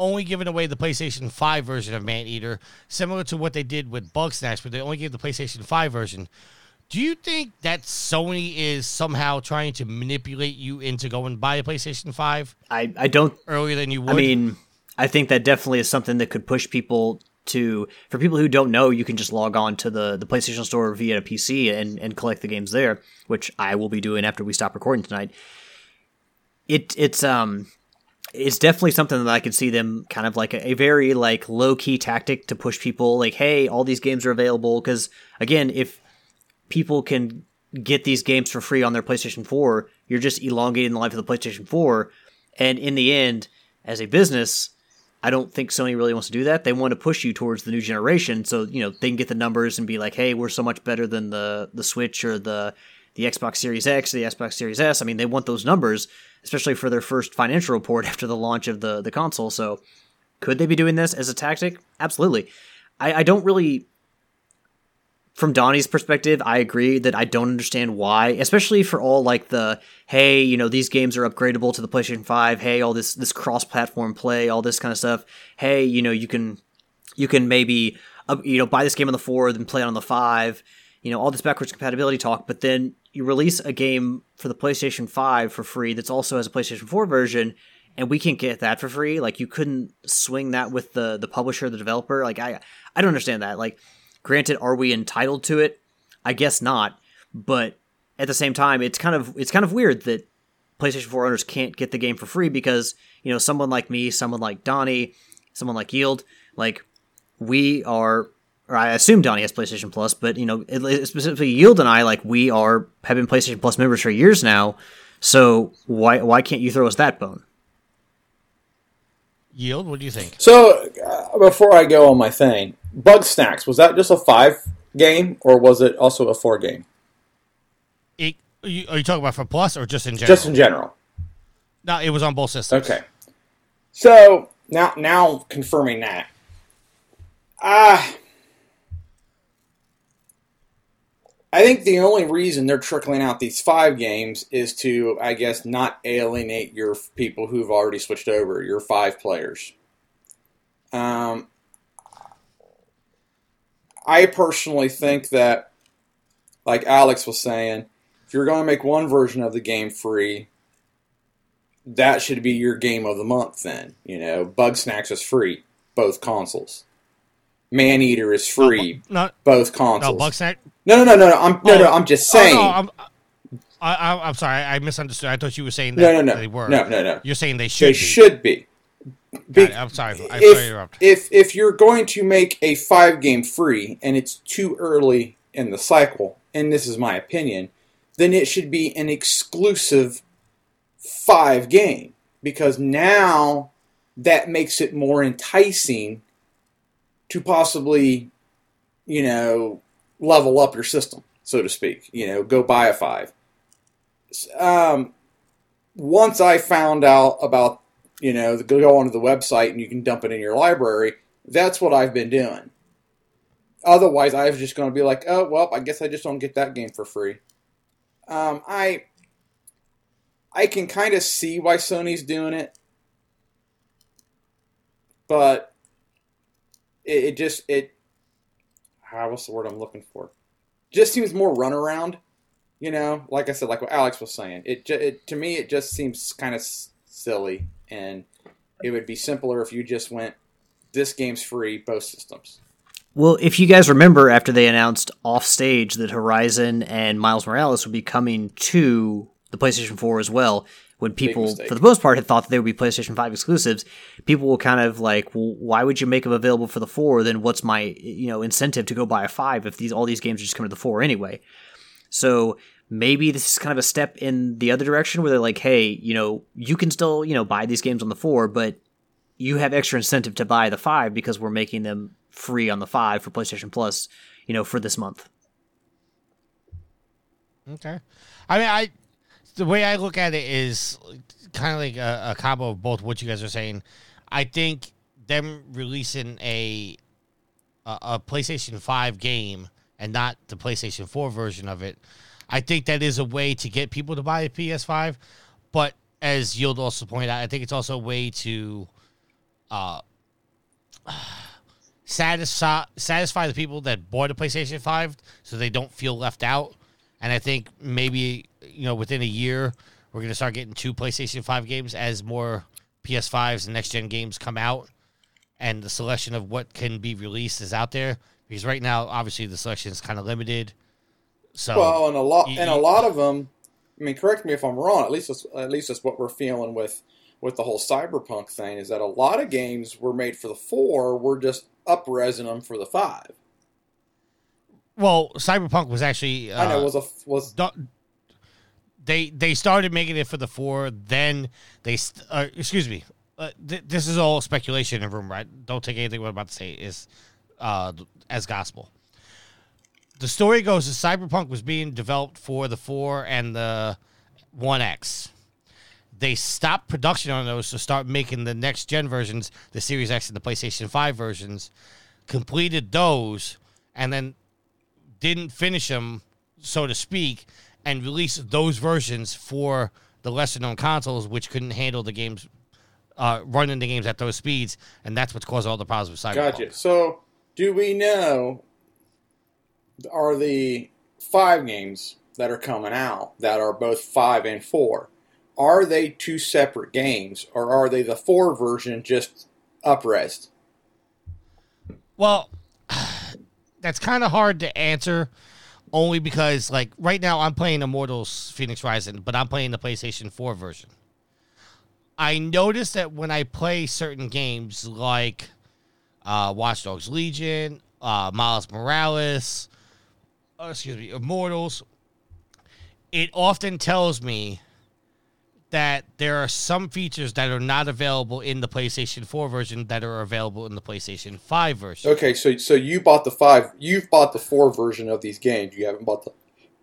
only giving away the PlayStation 5 version of Maneater, similar to what they did with Bugsnax, but they only gave the PlayStation 5 version. Do you think that Sony is somehow trying to manipulate you into going buy a PlayStation 5? I, I don't. Earlier than you would? I mean, I think that definitely is something that could push people to. For people who don't know, you can just log on to the, the PlayStation Store via a PC and, and collect the games there, which I will be doing after we stop recording tonight. It it's um it's definitely something that I could see them kind of like a, a very like low key tactic to push people like, hey, all these games are available. Because again, if people can get these games for free on their PlayStation 4, you're just elongating the life of the PlayStation 4. And in the end, as a business, I don't think Sony really wants to do that. They want to push you towards the new generation, so you know they can get the numbers and be like, "Hey, we're so much better than the the Switch or the the Xbox Series X, the Xbox Series S." I mean, they want those numbers, especially for their first financial report after the launch of the the console. So, could they be doing this as a tactic? Absolutely. I, I don't really from Donnie's perspective, I agree that I don't understand why, especially for all like the hey, you know, these games are upgradable to the PlayStation 5, hey, all this this cross-platform play, all this kind of stuff. Hey, you know, you can you can maybe uh, you know, buy this game on the 4 then play it on the 5. You know, all this backwards compatibility talk, but then you release a game for the PlayStation 5 for free that's also has a PlayStation 4 version and we can't get that for free. Like you couldn't swing that with the the publisher, the developer. Like I I don't understand that. Like granted, are we entitled to it? I guess not. But at the same time, it's kind of it's kind of weird that PlayStation 4 owners can't get the game for free because, you know, someone like me, someone like Donnie, someone like Yield, like we are or I assume Donnie has PlayStation Plus, but you know, specifically Yield and I, like we are have been PlayStation Plus members for years now. So why why can't you throw us that bone? Yield, what do you think? So uh, before I go on my thing, Bugsnax was that just a five game or was it also a four game? It, are, you, are you talking about for Plus or just in general? Just in general. No, it was on both systems. Okay. So now now confirming that. Ah. Uh, I think the only reason they're trickling out these five games is to, I guess, not alienate your people who've already switched over, your five players. Um, I personally think that, like Alex was saying, if you're going to make one version of the game free, that should be your game of the month then. You know, Bugsnax is free, both consoles. Maneater is free, no, no, both consoles. No, Bugsnax, no, no, no, no, no. I'm no, oh. oh. no. I'm just saying. Oh, no, I'm, I, I'm sorry, I misunderstood. I thought you were saying that no, no, no. they were. No, no, no. You're saying they should. Be they be. should be. Be- it. I'm sorry. I sorry to interrupt. if if you're going to make a five game free and it's too early in the cycle, and this is my opinion, then it should be an exclusive five game because now that makes it more enticing to possibly, you know, level up your system, so to speak. You know, go buy a five. Um, once I found out about, you know, go onto the website and you can dump it in your library, that's what I've been doing. Otherwise, I was just going to be like, oh, well, I guess I just don't get that game for free. Um, I I can kind of see why Sony's doing it, but it, it just it how what's the word I'm looking for? Just seems more runaround. You know, like I said, like what Alex was saying, it, it to me it just seems kind of silly, and it would be simpler if you just went, this game's free, both systems. Well, if you guys remember, after they announced off stage that Horizon and Miles Morales would be coming to the PlayStation 4 as well, when people, for the most part, had thought that they would be PlayStation 5 exclusives, people were kind of like, well, why would you make them available for the 4? Then what's my, you know, incentive to go buy a 5 if these all these games are just coming to the 4 anyway? So maybe this is kind of a step in the other direction where they're like, hey, you know, you can still, you know, buy these games on the 4, but you have extra incentive to buy the 5 because we're making them free on the 5 for PlayStation Plus, you know, for this month. Okay. I mean, I the way I look at it is kind of like a, a combo of both what you guys are saying. I think them releasing a, a a PlayStation Five game and not the PlayStation Four version of it, I think that is a way to get people to buy a PS5. But as Yield also point out, I think it's also a way to uh, satisfy satisfy the people that bought a PlayStation Five, so they don't feel left out. And I think maybe you know within a year we're gonna start getting two PlayStation Five games as more PS5s and next gen games come out, and the selection of what can be released is out there. Because right now, obviously, the selection is kind of limited. So well, and a lot you- and a lot of them. I mean, correct me if I'm wrong. At least that's, at least that's what we're feeling with with the whole cyberpunk thing. Is that a lot of games were made for the four. We're just upresing them for the five. well, Cyberpunk was actually uh, I know was a was do- they they started making it for the four. Then they st- uh, excuse me. Uh, th- this is all speculation in room, right? Don't take anything what I'm about to say is uh, as gospel. The story goes that Cyberpunk was being developed for the four and the One X. They stopped production on those to start making the next gen versions, the Series X and the PlayStation Five versions. Completed those, and then didn't finish them, so to speak, and release those versions for the lesser known consoles, which couldn't handle the games, uh, running the games at those speeds, and that's what's caused all the problems with Cyberpunk. Gotcha. So, do we know are the five games that are coming out that are both five and four? Are they two separate games, or are they the four version just upresed? Well, that's kind of hard to answer only because like right now I'm playing Immortals Fenyx Rising, but I'm playing the PlayStation 4 version. I notice that when I play certain games like uh, Watch Dogs Legion, uh, Miles Morales, uh, excuse me, Immortals, it often tells me that there are some features that are not available in the PlayStation 4 version that are available in the PlayStation 5 version. Okay, so so you bought the five, you've bought the four version of these games. You haven't bought the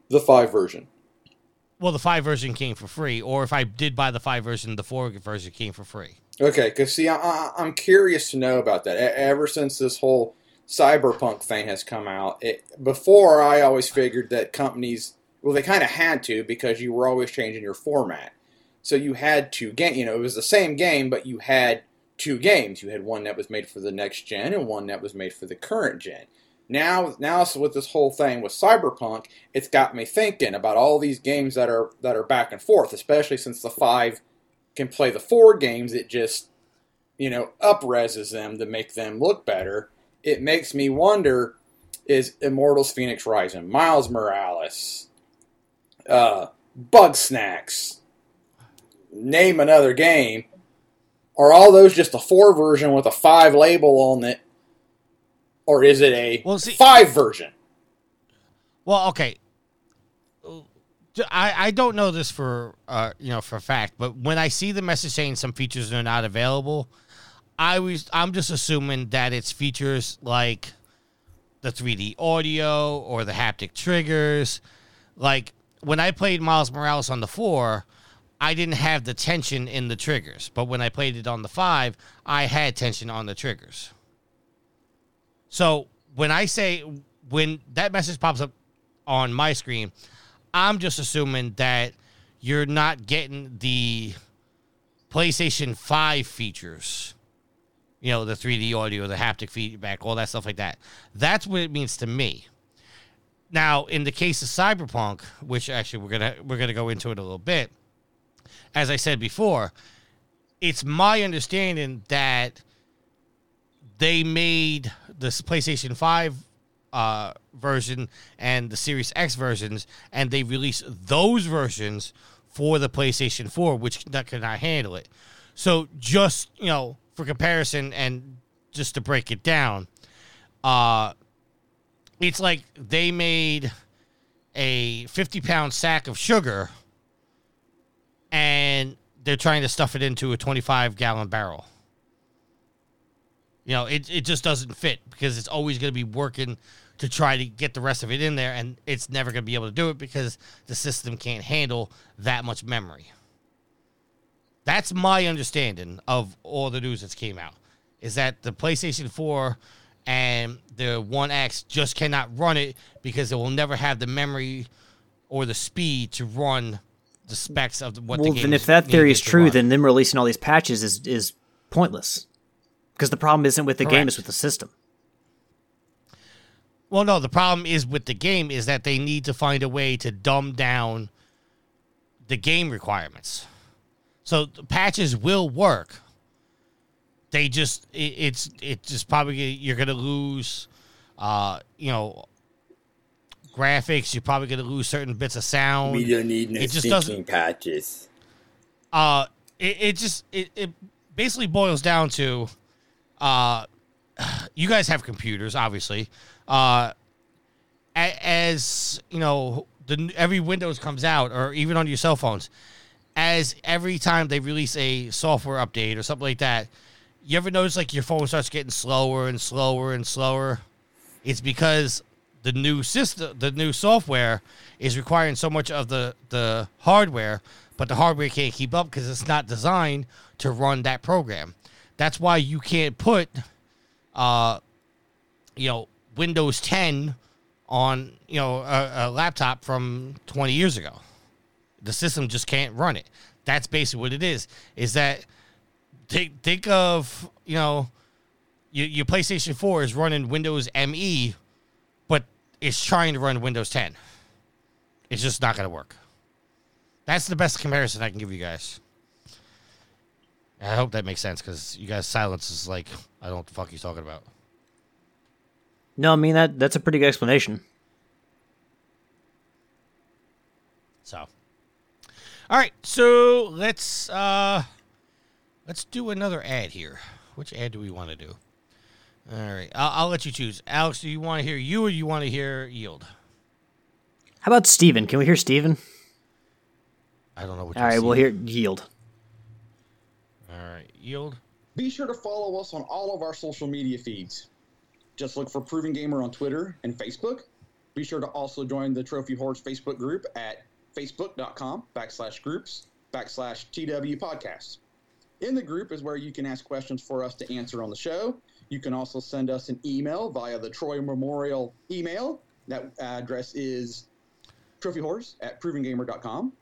the five version. Well, the 5 version came for free, or if I did buy the 5 version, the 4 version came for free. Okay, because see, I, I, I'm curious to know about that. E- ever since this whole cyberpunk thing has come out, it, before I always figured that companies, well, they kind of had to because you were always changing your format. So you had two game, you know, it was the same game, but you had two games. You had one that was made for the next gen and one that was made for the current gen. Now, now, so with this whole thing with Cyberpunk, it's got me thinking about all these games that are that are back and forth, especially since the five can play the four games. It just, you know, upreses them to make them look better. It makes me wonder: Is Immortals Fenyx Rising, Miles Morales, uh, Bugsnax, name another game? Are all those just a four version with a five label on it, or is it a Well, see- five version? Well, okay. I, I don't know this for uh you know for a fact, but when I see the message saying some features are not available, I was I'm just assuming that it's features like the 3D audio or the haptic triggers. Like when I played Miles Morales on the 4, I didn't have the tension in the triggers, but when I played it on the 5, I had tension on the triggers. So when I say when that message pops up on my screen, I'm just assuming that you're not getting the PlayStation 5 features. You know, the 3D audio, the haptic feedback, all that stuff like that. That's what it means to me. Now, in the case of Cyberpunk, which actually we're gonna we're gonna go into it a little bit, as I said before, it's my understanding that they made this PlayStation 5 uh, version and the Series X versions, and they released those versions for the PlayStation 4, which that could not handle it. So, just you know, for comparison, and just to break it down, uh, it's like they made a 50 pound sack of sugar and they're trying to stuff it into a 25 gallon barrel. You know, it, it just doesn't fit because it's always going to be working to try to get the rest of it in there, and it's never going to be able to do it because the system can't handle that much memory. That's my understanding of all the news that's came out. Is that the PlayStation 4 and the One X just cannot run it because it will never have the memory or the speed to run the specs of what well, the game then if that theory is true, run. then them releasing all these patches is is pointless. Because the problem isn't with the game; it's with the system. Well, no, the problem is with the game is that they need to find a way to dumb down the game requirements. So the patches will work. They just it, it's it's just probably you're gonna lose, uh, you know, graphics. You're probably gonna lose certain bits of sound. We don't need no It just doesn't- patches. uh it, it just it, it basically boils down to uh you guys have computers obviously uh as you know the every windows comes out or even on your cell phones as every time they release a software update or something like that you ever notice like your phone starts getting slower and slower and slower it's because the new system the new software is requiring so much of the the hardware but the hardware can't keep up because it's not designed to run that program that's why you can't put uh you know windows 10 on you know a, a laptop from 20 years ago. The system just can't run it. That's basically what it is. Is that think think of you know your, your PlayStation 4 is running Windows ME, but it's trying to run Windows 10. It's just not going to work. That's the best comparison I can give you guys. I hope that makes sense because you guys' silence is like, I don't know what the fuck he's talking about. No, I mean that that's a pretty good explanation. So, all right, so let's uh let's do another ad here. Which ad do we want to do? All right, I'll, I'll let you choose. Alex, do you want to hear you or you want to hear yield? How about Steven? Can we hear Steven? I don't know what. All right, we'll hear yield. All right, yield. Be sure to follow us on all of our social media feeds. Just look for Proven Gamer on Twitter and Facebook. Be sure to also join the Trophy Whores Facebook group at facebook.com backslash groups backslash TW podcast. In the group is where you can ask questions for us to answer on the show. You can also send us an email via the Troy Memorial email. That address is trophywhores at provengamer.com.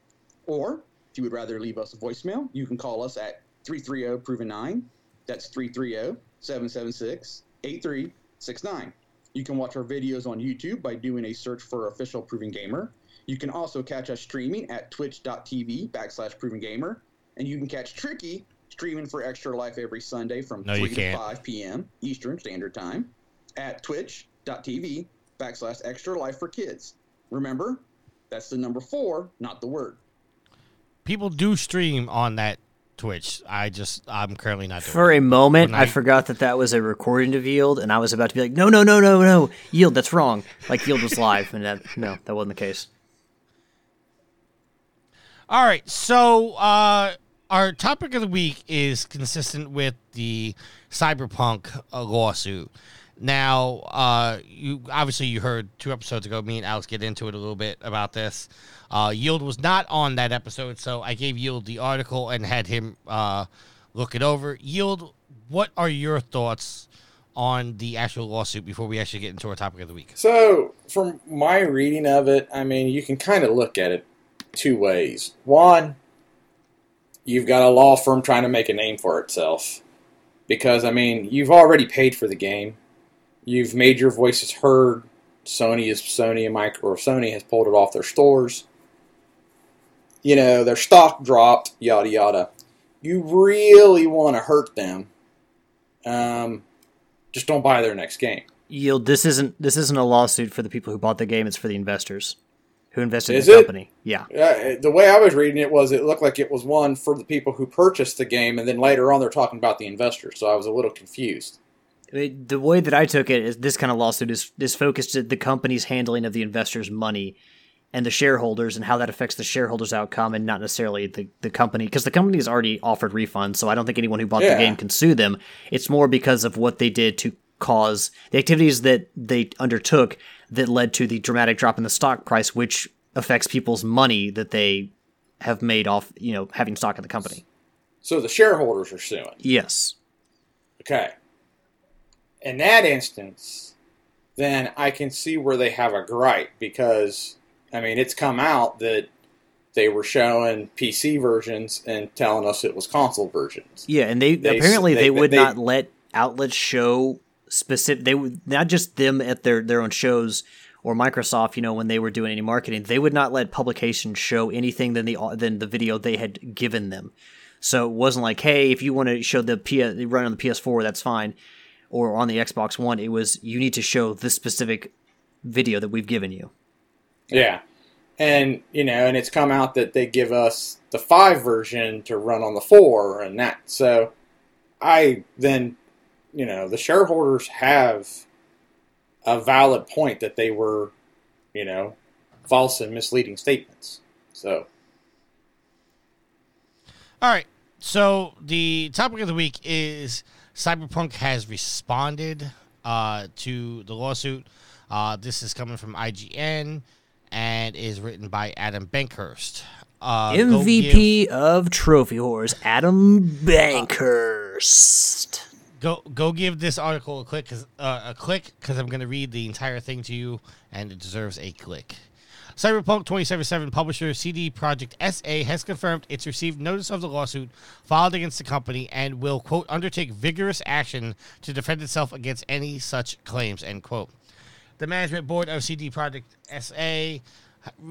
Or if you would rather leave us a voicemail, you can call us at 330 Proven 9. That's 330 776 8369. You can watch our videos on YouTube by doing a search for official Proven Gamer. You can also catch us streaming at twitch.tv backslash Proven Gamer. And you can catch Tricky streaming for Extra Life every Sunday from No, 3 to 5 p.m. Eastern Standard Time at twitch.tv backslash Extra Life for Kids. Remember, that's the number four, not the word. People do stream on that Twitch. I just I'm currently not doing. For a moment, I I- forgot that that was a recording of yield, and I was about to be like, "No, no, no, no, no, yield, that's wrong." Like yield was live, and that no, that wasn't the case. All right, so uh, our topic of the week is consistent with the cyberpunk uh, lawsuit. Now, uh, you obviously you heard two episodes ago. Me and Alex get into it a little bit about this. Uh, Yield was not on that episode, so I gave Yield the article and had him uh, look it over. Yield, what are your thoughts on the actual lawsuit before we actually get into our topic of the week? So, from my reading of it, I mean, you can kind of look at it two ways. One, you've got a law firm trying to make a name for itself. Because, I mean, you've already paid for the game. You've made your voices heard. Sony is Sony and Micro or Sony has pulled it off their stores. You know, their stock dropped, yada yada. You really want to hurt them. Um, just don't buy their next game. Yield. This isn't this isn't a lawsuit for the people who bought the game. It's for the investors who invested Is in the it? company. Yeah. Uh, the way I was reading it was it looked like it was one for the people who purchased the game, and then later on they're talking about the investors. So I was a little confused. The way that I took it is this kind of lawsuit is is focused at the company's handling of the investors' money and the shareholders and how that affects the shareholders' outcome and not necessarily the, the company because the company has already offered refunds. So I don't think anyone who bought Yeah. the game can sue them. It's more because of what they did to cause the activities that they undertook that led to the dramatic drop in the stock price, which affects people's money that they have made off you know having stock in the company. So the shareholders are suing. Yes. Okay. In that instance, then I can see where they have a gripe because, I mean, it's come out that they were showing PC versions and telling us it was console versions. Yeah, and they, They- apparently they, they- would they- not let outlets show specific. They would not just them at their their own shows or Microsoft. You know, when they were doing any marketing, they would not let publications show anything than the than the video they had given them. So it wasn't like, hey, if you want to show the P run on the PS4, that's fine, or on the Xbox One. It was you need to show this specific video that we've given you. Yeah. And, you know, and it's come out that they give us the 5 version to run on the 4 and that. So I then, you know, the shareholders have a valid point that they were, you know, false and misleading statements. So, All right. So the topic of the week is Cyberpunk has responded uh, to the lawsuit. Uh, this is coming from IGN and is written by Adam Bankhurst. Uh, go MVP of Trophy Whores, Adam Bankhurst. Go go give this article a click cause, uh, a click because I'm going to read the entire thing to you, and it deserves a click. Cyberpunk 2077 publisher CD Projekt SA has confirmed it's received notice of the lawsuit filed against the company and will quote undertake vigorous action to defend itself against any such claims end quote. The management board of CD Projekt SA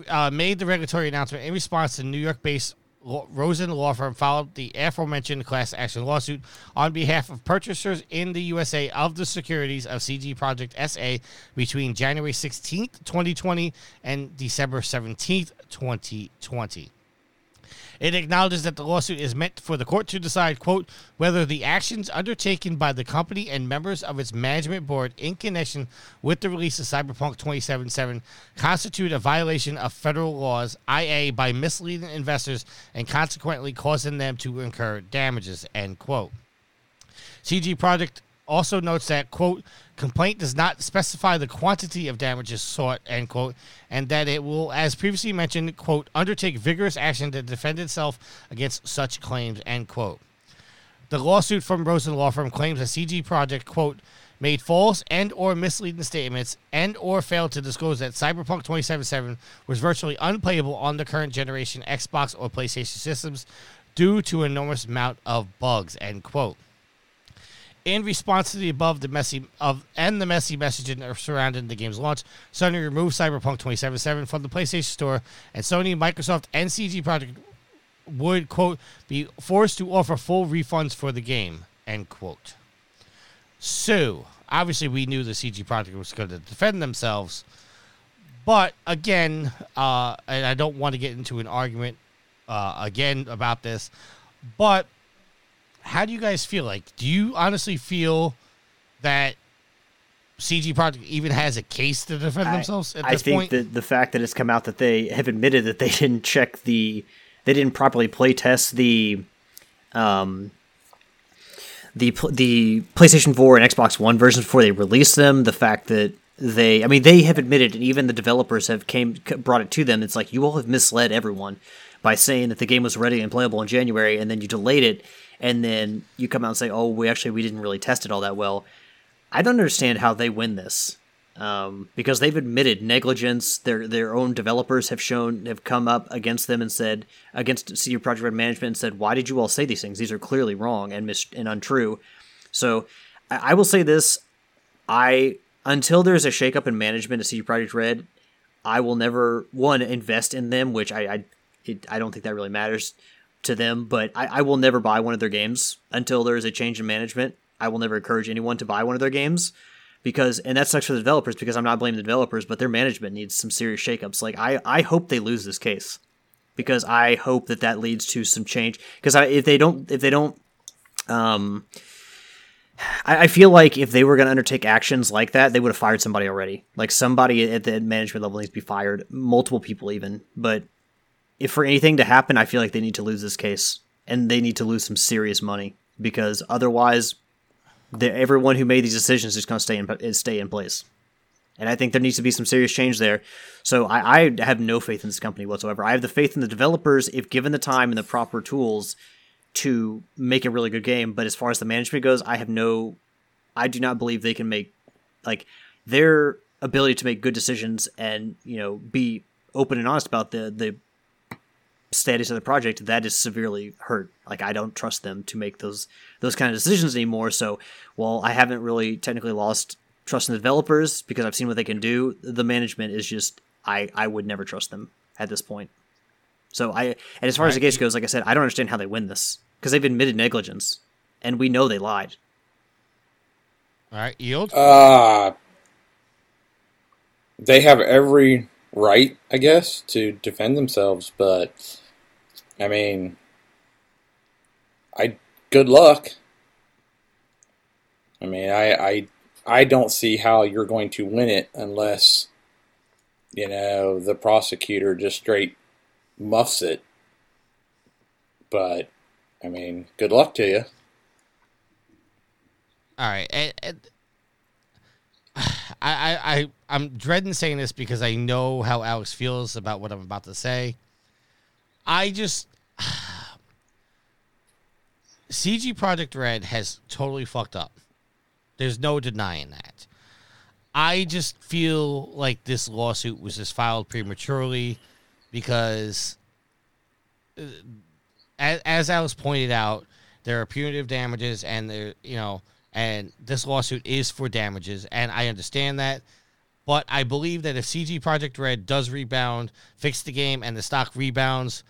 uh, made the regulatory announcement in response to New York-based Rosen Law Firm filed the aforementioned class action lawsuit on behalf of purchasers in the USA of the securities of CD Projekt SA between January 16th, 2020 and December 17th, 2020. It acknowledges that the lawsuit is meant for the court to decide, quote, whether the actions undertaken by the company and members of its management board in connection with the release of Cyberpunk 2077 constitute a violation of federal laws, IA, by misleading investors and consequently causing them to incur damages, end quote. CD Projekt also notes that, quote, complaint does not specify the quantity of damages sought, end quote, and that it will, as previously mentioned, quote, undertake vigorous action to defend itself against such claims, end quote. The lawsuit from Rosen Law Firm claims that CD Projekt, quote, made false and or misleading statements and or failed to disclose that Cyberpunk 2077 was virtually unplayable on the current generation Xbox or PlayStation systems due to an enormous amount of bugs, end quote. In response to the above, the messy of and the messy messaging surrounding the game's launch, Sony removed Cyberpunk 2077 from the PlayStation Store, and Sony, Microsoft, and CD Projekt would quote be forced to offer full refunds for the game end quote. So obviously, we knew the CD Projekt was going to defend themselves, but again, uh, and I don't want to get into an argument uh, again about this, but how do you guys feel? Like, do you honestly feel that CD Projekt even has a case to defend themselves at I, this I think point? that the fact that it's come out that they have admitted that they didn't check the, they didn't properly play test the, um, the the PlayStation 4 and Xbox One versions before they released them. The fact that they, I mean, they have admitted, and even the developers have came brought it to them. It's like you all have misled everyone by saying that the game was ready and playable in January, and then you delayed it and then you come out and say, "Oh, we actually we didn't really test it all that well." I don't understand how they win this um, because they've admitted negligence. Their their own developers have shown have come up against them and said against CD Projekt Red management and said, "Why did you all say these things? These are clearly wrong and mis- and untrue." So I, I will say this: I until there's a shakeup in management at CD Projekt Red, I will never one invest in them, which I I, it, I don't think that really matters to them, but I, I will never buy one of their games until there is a change in management. I will never encourage anyone to buy one of their games because, and that sucks for the developers because I'm not blaming the developers, but their management needs some serious shakeups. Like I, I hope they lose this case because I hope that that leads to some change. Because if they don't, if they don't, um, I, I feel like if they were going to undertake actions like that, they would have fired somebody already. Like somebody at the management level needs to be fired, multiple people even. But if for anything to happen, I feel like they need to lose this case and they need to lose some serious money because otherwise, everyone who made these decisions is going to stay in stay in place. And I think there needs to be some serious change there. So I, I have no faith in this company whatsoever. I have the faith in the developers if given the time and the proper tools to make a really good game. But as far as the management goes, I have no, I do not believe they can make like their ability to make good decisions and you know be open and honest about the the status of the project, that is severely hurt. Like I don't trust them to make those those kind of decisions anymore. So while I haven't really technically lost trust in the developers because I've seen what they can do, the management is just I I would never trust them at this point. So I and as far as the case goes, like I said, I don't understand how they win this because they've admitted negligence and we know they lied. All right, yield. Uh they have every right, I guess, to defend themselves, but I mean, I good luck. I mean, I I I don't see how you're going to win it unless you know the prosecutor just straight muffs it. But I mean, good luck to you. All right, and, and I, I, I, I'm dreading saying this because I know how Alex feels about what I'm about to say. I just CD Projekt Red has totally fucked up. There's no denying that. I just feel like this lawsuit was just filed prematurely because, uh, as, as Alice pointed out, there are punitive damages, and there, you know, and this lawsuit is for damages, and I understand that. But I believe that if CD Projekt Red does rebound, fix the game, and the stock rebounds,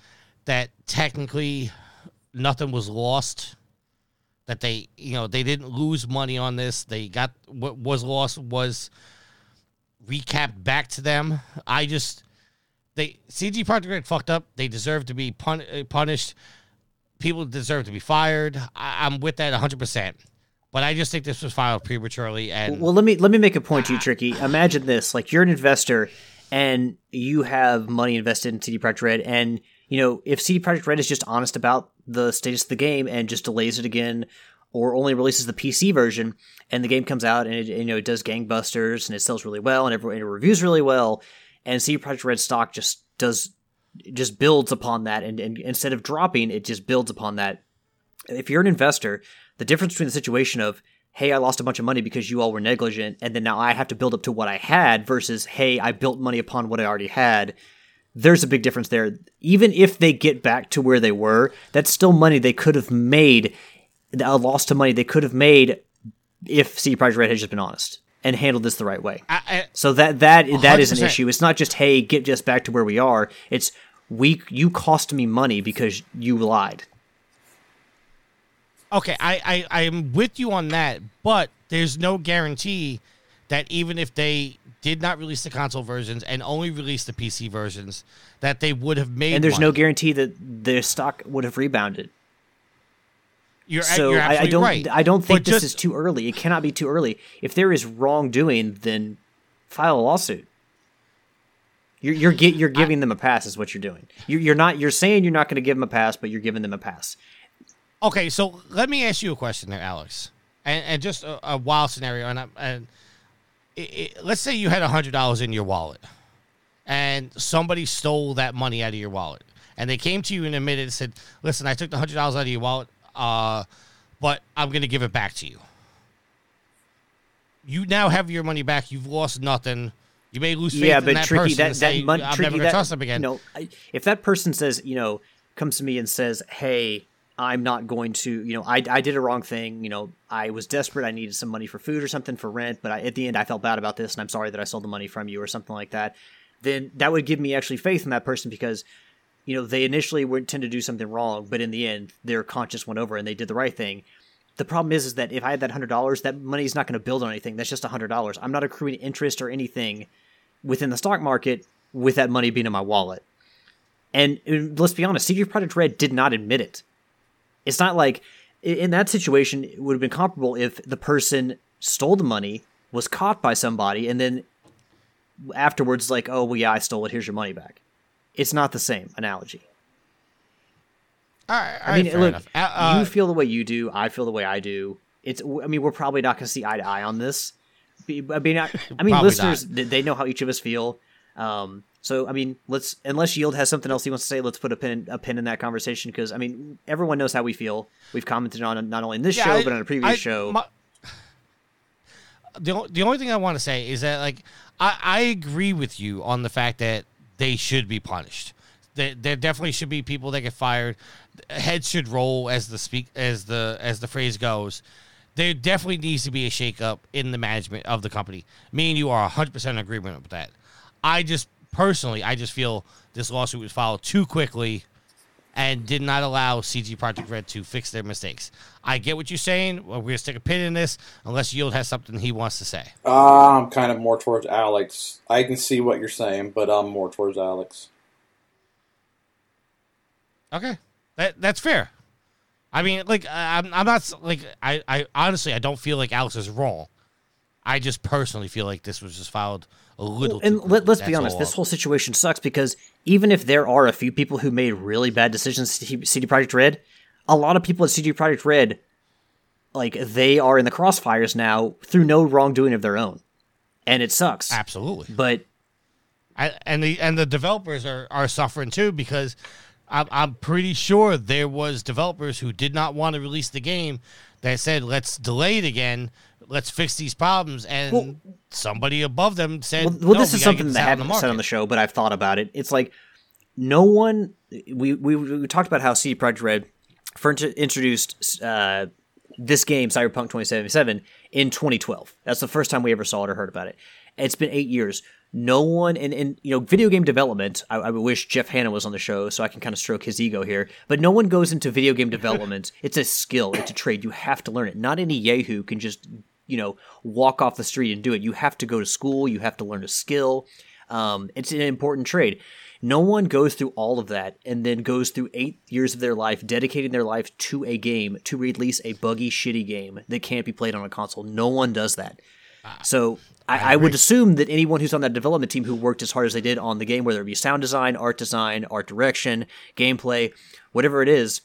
that technically nothing was lost. That they, you know, they didn't lose money on this. They got what was lost was recapped back to them. I just they CD Projekt Red fucked up. They deserve to be pun- uh, punished. People deserve to be fired. I- I'm with that 100. percent But I just think this was filed prematurely. And Well, let me let me make a point to you, Tricky. Imagine this: like you're an investor, and you have money invested in CD Projekt Red, and you know if CD Projekt Red is just honest about the status of the game and just delays it again, or only releases the PC version, and the game comes out and it, you know it does gangbusters and it sells really well and, everyone, it reviews really well, and CD Projekt Red stock just does just builds upon that, and, and instead of dropping, it just builds upon that. If you're an investor, the difference between the situation of hey, I lost a bunch of money because you all were negligent, and then now I have to build up to what I had versus, hey, I built money upon what I already had. There's a big difference there. Even if they get back to where they were, that's still money they could have made, a loss to money they could have made if CD Projekt Red had just been honest and handled this the right way. I, I, So that that that is an issue. It's not just hey, get just back to where we are. It's we you cost me money because you lied. Okay, I, I I'm with you on that, but there's no guarantee that even if they did not release the console versions and only released the PC versions, that they would have made. And there's no guarantee that their stock would have rebounded. You're, So you're I, I don't right. I don't think But this just- is too early. It cannot be too early. If there is wrongdoing, then file a lawsuit. You're you're get, you're giving them a pass is what you're doing. You're, you're not you're saying you're not going to give them a pass, but you're giving them a pass. Okay, so let me ask you a question there, Alex, and, and just a, a wild scenario. And, I- and it, it, let's say you had hundred dollars in your wallet, and somebody stole that money out of your wallet, and they came to you and admitted and said, "Listen, I took the hundred dollars out of your wallet, uh, but I'm going to give it back to you." You now have your money back. You've lost nothing. You may lose faith yeah, in that tricky person that and say, mon- I'm tricky never going to trust them again. Know, I, if that person says, you know, comes to me and says, "Hey, I'm not going to, you know, I, I did a wrong thing. You know, I was desperate. I needed some money for food or something for rent, but I, at the end, I felt bad about this, and I'm sorry that I stole the money from you or something like that." Then that would give me actually faith in that person because, you know, they initially would tend to do something wrong, but in the end, their conscience went over and they did the right thing. The problem is, is that if I had that hundred dollars, that money is not going to build on anything. That's just hundred dollars. I'm not accruing interest or anything within the stock market with that money being in my wallet. And let's be honest, CD Projekt Red did not admit it. It's not like in that situation it would have been comparable if the person stole the money, was caught by somebody, and then afterwards like, oh well, yeah, I stole it. Here's your money back. It's not the same analogy. All right, all I mean, right, look. Uh, uh, you feel the way you do. I feel the way I do. It's. I mean, we're probably not going to see eye to eye on this. I mean, I, I mean, listeners, they they know how each of us feel. Um, so, I mean, let's unless Yield has something else he wants to say, let's put a pin a pin in that conversation because I mean, everyone knows how we feel. We've commented on it not only in this Yeah, show I- but on a previous I- show. my- the, the only thing I want to say is that like I, I agree with you on the fact that they should be punished. There, there definitely should be people that get fired. Heads should roll, as the speak as the as the phrase goes. There definitely needs to be a shakeup in the management of the company. Me and you are 100% in agreement with that. I just personally, I just feel this lawsuit was filed too quickly and did not allow CD Projekt Red to fix their mistakes. I get what you're saying. Well, we're gonna stick a pin in this unless Yield has something he wants to say. Uh, I'm kind of more towards Alex. I can see what you're saying, but I'm more towards Alex. Okay, that that's fair. I mean, like I'm, I'm not like I, I honestly I don't feel like Alex is wrong. I just personally feel like this was just filed a little. Bit. And let, let's quickly. be honest, this whole situation sucks because even if there are a few people who made really bad decisions to CD Projekt Red, a lot of people at CD Projekt Red, like they are in the crossfires now through no wrongdoing of their own, and it sucks. absolutely. But I, and the and the developers are, are suffering too because I'm, I'm pretty sure there was developers who did not want to release the game that said, "Let's delay it again. Let's fix these problems." And Well- somebody above them said, Well, well "No, this we is something this that I haven't said on the show, but I've thought about it. It's like no one. We we, we talked about how CD Projekt Red first introduced uh, this game, Cyberpunk 2077, in 2012. That's the first time we ever saw it or heard about it. It's been eight years. No one, and, and you know, video game development. I, I wish Jeff Hanna was on the show so I can kind of stroke his ego here. But no one goes into video game development. it's a skill. It's a trade. You have to learn it. Not any yahoo can just you know walk off the street and do it. You have to go to school. You have to learn a skill. Um, it's an important trade. No one goes through all of that and then goes through eight years of their life dedicating their life to a game to release a buggy, shitty game that can't be played on a console. No one does that. So I, I, would assume that anyone who's on that development team who worked as hard as they did on the game, whether it be sound design, art design, art direction, gameplay, whatever it is,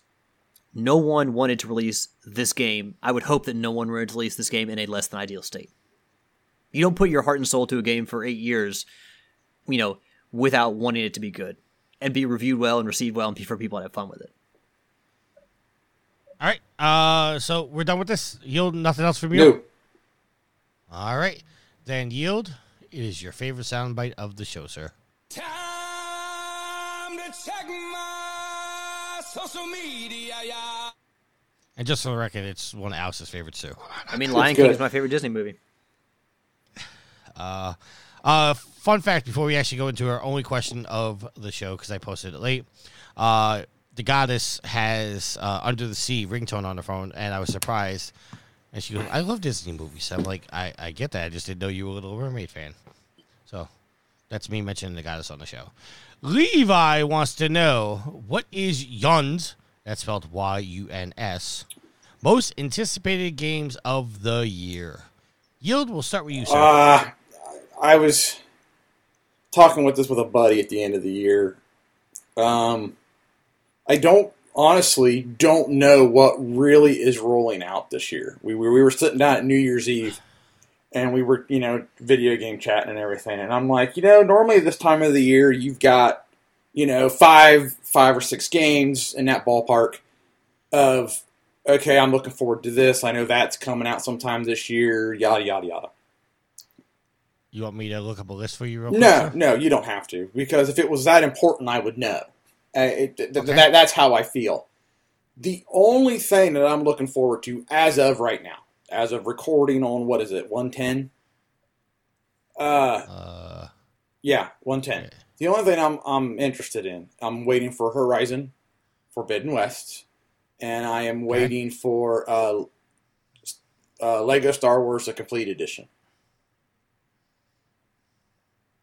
no one wanted to release this game. I would hope that no one wanted to release this game in a less than ideal state. You don't put your heart and soul to a game for eight years, you know, without wanting it to be good and be reviewed well and received well and be for people to have fun with it. All right. Uh, so we're done with this. Yield. Nothing else from you. No. All right. Then yield. It is your favorite soundbite of the show, sir. Time social media, yeah. And just for the record, it's one of Alex's favorites too. I mean, Lion. King is my favorite Disney movie. Uh, fun fact before we actually go into our only question of the show, because I posted it late. Uh, the goddess has uh, Under the Sea ringtone on her phone, and I was surprised. And she goes, I love Disney movies. I'm like, I, I get that. I just didn't know you were a Little Mermaid fan. So that's me mentioning the goddess on the show. Levi wants to know what is Yuns, that's spelled Y U N S, most anticipated games of the year? Yield, we'll start with you, sir. Uh, I was talking with this with a buddy at the end of the year. Um, I don't honestly don't know what really is rolling out this year. We we were sitting down at New Year's Eve, and we were you know video game chatting and everything, and I'm like, you know, normally this time of the year you've got you know five five or six games in that ballpark of okay, I'm looking forward to this. I know that's coming out sometime this year. Yada yada yada. You want me to look up a list for you real quick? No, no, you don't have to because if it was that important, I would know. Uh, it, th- th- Okay. that, that's how I feel. The only thing that I'm looking forward to as of right now, as of recording on what is it, 110? Uh, Uh, yeah, 110. Yeah. The only thing I'm I'm interested in, I'm waiting for Horizon Forbidden West, and I am waiting for uh, uh, Lego Star Wars: The Complete Edition.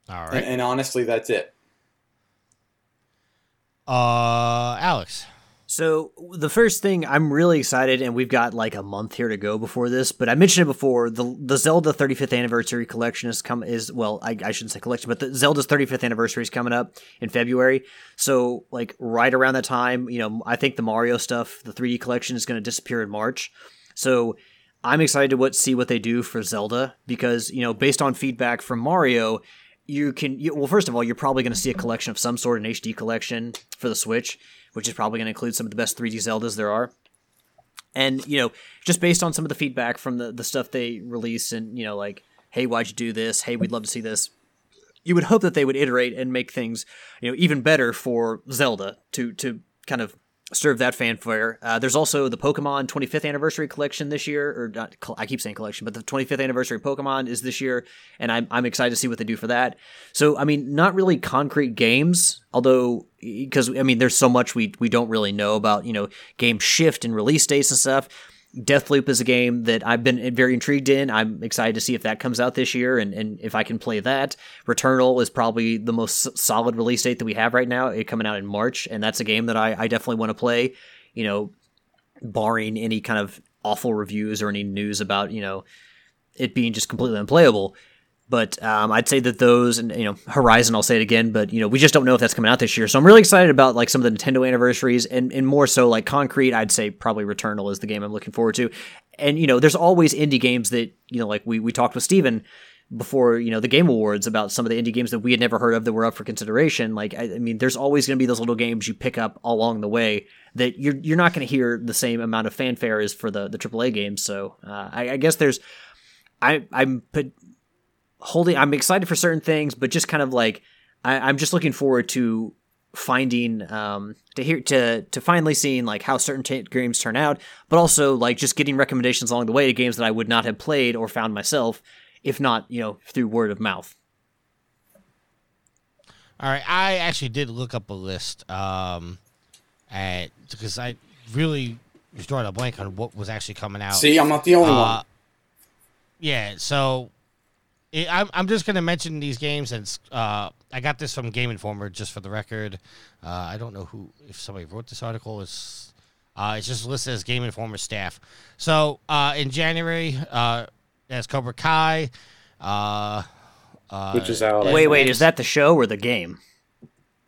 all And, and honestly, that's it. Uh, Alex. So the first thing I'm really excited, and we've got like a month here to go before this. But I mentioned it before. The the Zelda 35th anniversary collection is come is well, I, I shouldn't say collection, but the Zelda's 35th anniversary is coming up in February. So like right around that time, you know, I think the Mario stuff, the 3D collection, is going to disappear in March. So I'm excited to what see what they do for Zelda because you know, based on feedback from Mario, you can you, well first of all you're probably going to see a collection of some sort an hd collection for the switch which is probably going to include some of the best 3d zeldas there are. And you know just based on some of the feedback from the, the stuff they release and you know like hey why'd you do this? Hey we'd love to see this you would hope that they would iterate and make things you know even better for zelda to to kind of serve that fanfare. Uh, there's also the Pokemon 25th anniversary collection this year, or not, I keep saying collection, but the 25th anniversary Pokemon is this year, and I'm, I'm excited to see what they do for that. So, I mean, not really concrete games, although, because, I mean, there's so much we, we don't really know about, you know, game shift and release dates and stuff. Deathloop is a game that I've been very intrigued in. I'm excited to see if that comes out this year and, and if I can play that. Returnal is probably the most solid release date that we have right now, it coming out in March, and that's a game that I, I definitely want to play. You know, barring any kind of awful reviews or any news about you know it being just completely unplayable. But um, I'd say that those and you know Horizon, I'll say it again, but you know we just don't know if that's coming out this year. So I'm really excited about like some of the Nintendo anniversaries and and more so like concrete. I'd say probably Returnal is the game I'm looking forward to. And you know there's always indie games that you know like we we talked with Steven before you know the Game Awards about some of the indie games that we had never heard of that were up for consideration. Like I, I mean, there's always going to be those little games you pick up along the way that you're you're not going to hear the same amount of fanfare as for the the AAA games. So uh, I, I guess there's I I'm put, holding. I'm excited for certain things, but just kind of like I, I'm just looking forward to finding um to hear to to finally seeing like how certain t- games turn out but also like just getting recommendations along the way to games that i would not have played or found myself if not you know through word of mouth All right, I actually did look up a list, um, at because I really was drawing a blank on what was actually coming out. See, I'm not the only Uh, one. Yeah, so it, I'm I'm just gonna mention these games, and uh, I got this from Game Informer just for the record. Uh, I don't know who if somebody wrote this article. It's uh, it's just listed as Game Informer staff. So uh, in January, uh, there's Cobra Kai. Uh, uh, Which is out. wait wait is that the show or the game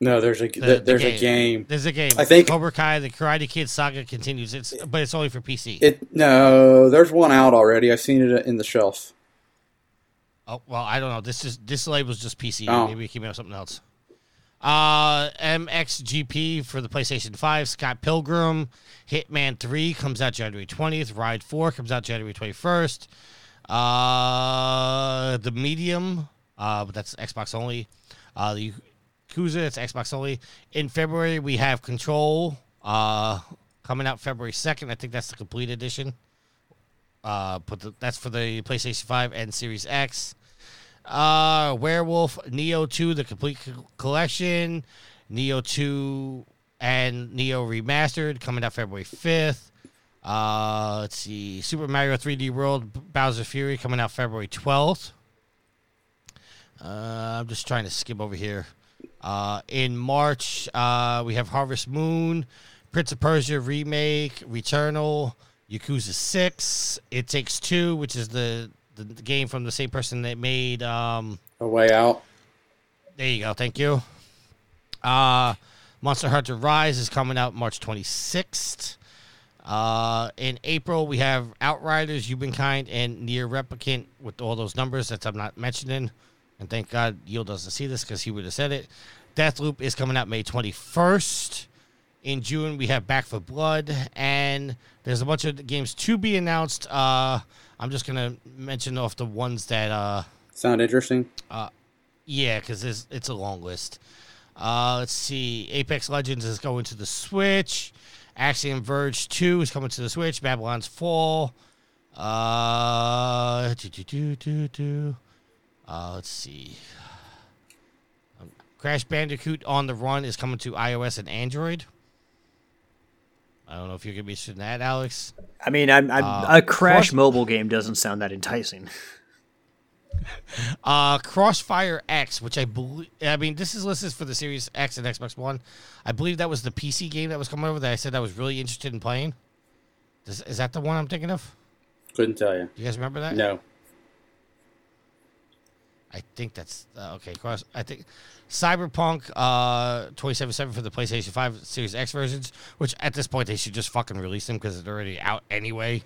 No, there's a the- the there's a game. There's a game. I think- Cobra Kai, the Karate Kid saga continues. It's but it's only for PC. It no, there's one out already. I've seen it in the shelf. Oh well, I don't know. This is this label's just PC. Oh. Maybe we came out with something else. Uh, MXGP for the PlayStation Five. Scott Pilgrim. Hitman Three comes out January twentieth. Ride Four comes out January twenty first. Uh, the Medium. Uh, but that's Xbox only. Uh, the Yakuza. It's Xbox only. In February we have Control. Uh, coming out February second. I think that's the complete edition. Uh, but the, that's for the PlayStation 5 and Series X. Uh, Werewolf Nioh 2, the complete co- collection. Nioh 2 and Nioh Remastered coming out February 5th. Uh, let's see. Super Mario 3D World Bowser Fury coming out February 12th. Uh, I'm just trying to skip over here. Uh, in March, uh, we have Harvest Moon, Prince of Persia Remake, Returnal, Yakuza 6, It Takes Two, which is the, the, the game from the same person that made. Um, A way out. there you go. Thank you. Uh, Monster Hunter Rise is coming out March 26th. Uh, in April, we have Outriders, You've Been Kind, and NieR Replicant with all those numbers that I'm not mentioning. And thank God Yield doesn't see this because he would have said it. Deathloop is coming out May 21st. In June, we have Back 4 Blood, and there's a bunch of games to be announced. Uh, I'm just gonna mention off the ones that uh, Sound interesting? Uh, yeah, because it's, it's a long list. Uh, let's see. Apex Legends is going to the Switch. Axiom Verge 2 is coming to the Switch. Babylon's Fall. Uh, do, do, do. Uh, let's see. Um, Crash Bandicoot on the Run is coming to iOS and Android. I don't know if you're going to be interested in that, Alex. i mean i'm, I'm Uh, a crash Cross- mobile game doesn't sound that enticing Uh, Crossfire X, which I believe, I mean, this is listed for the Series X and Xbox One. I believe that was the PC game that was coming over that I said I was really interested in playing. Does, is that the one I'm thinking of? Couldn't tell you. Do you guys remember that? No. I think that's uh, okay. Cross. I think Cyberpunk uh 2077 for the PlayStation 5 Series X versions, which at this point they should just fucking release them because they're already out anyway.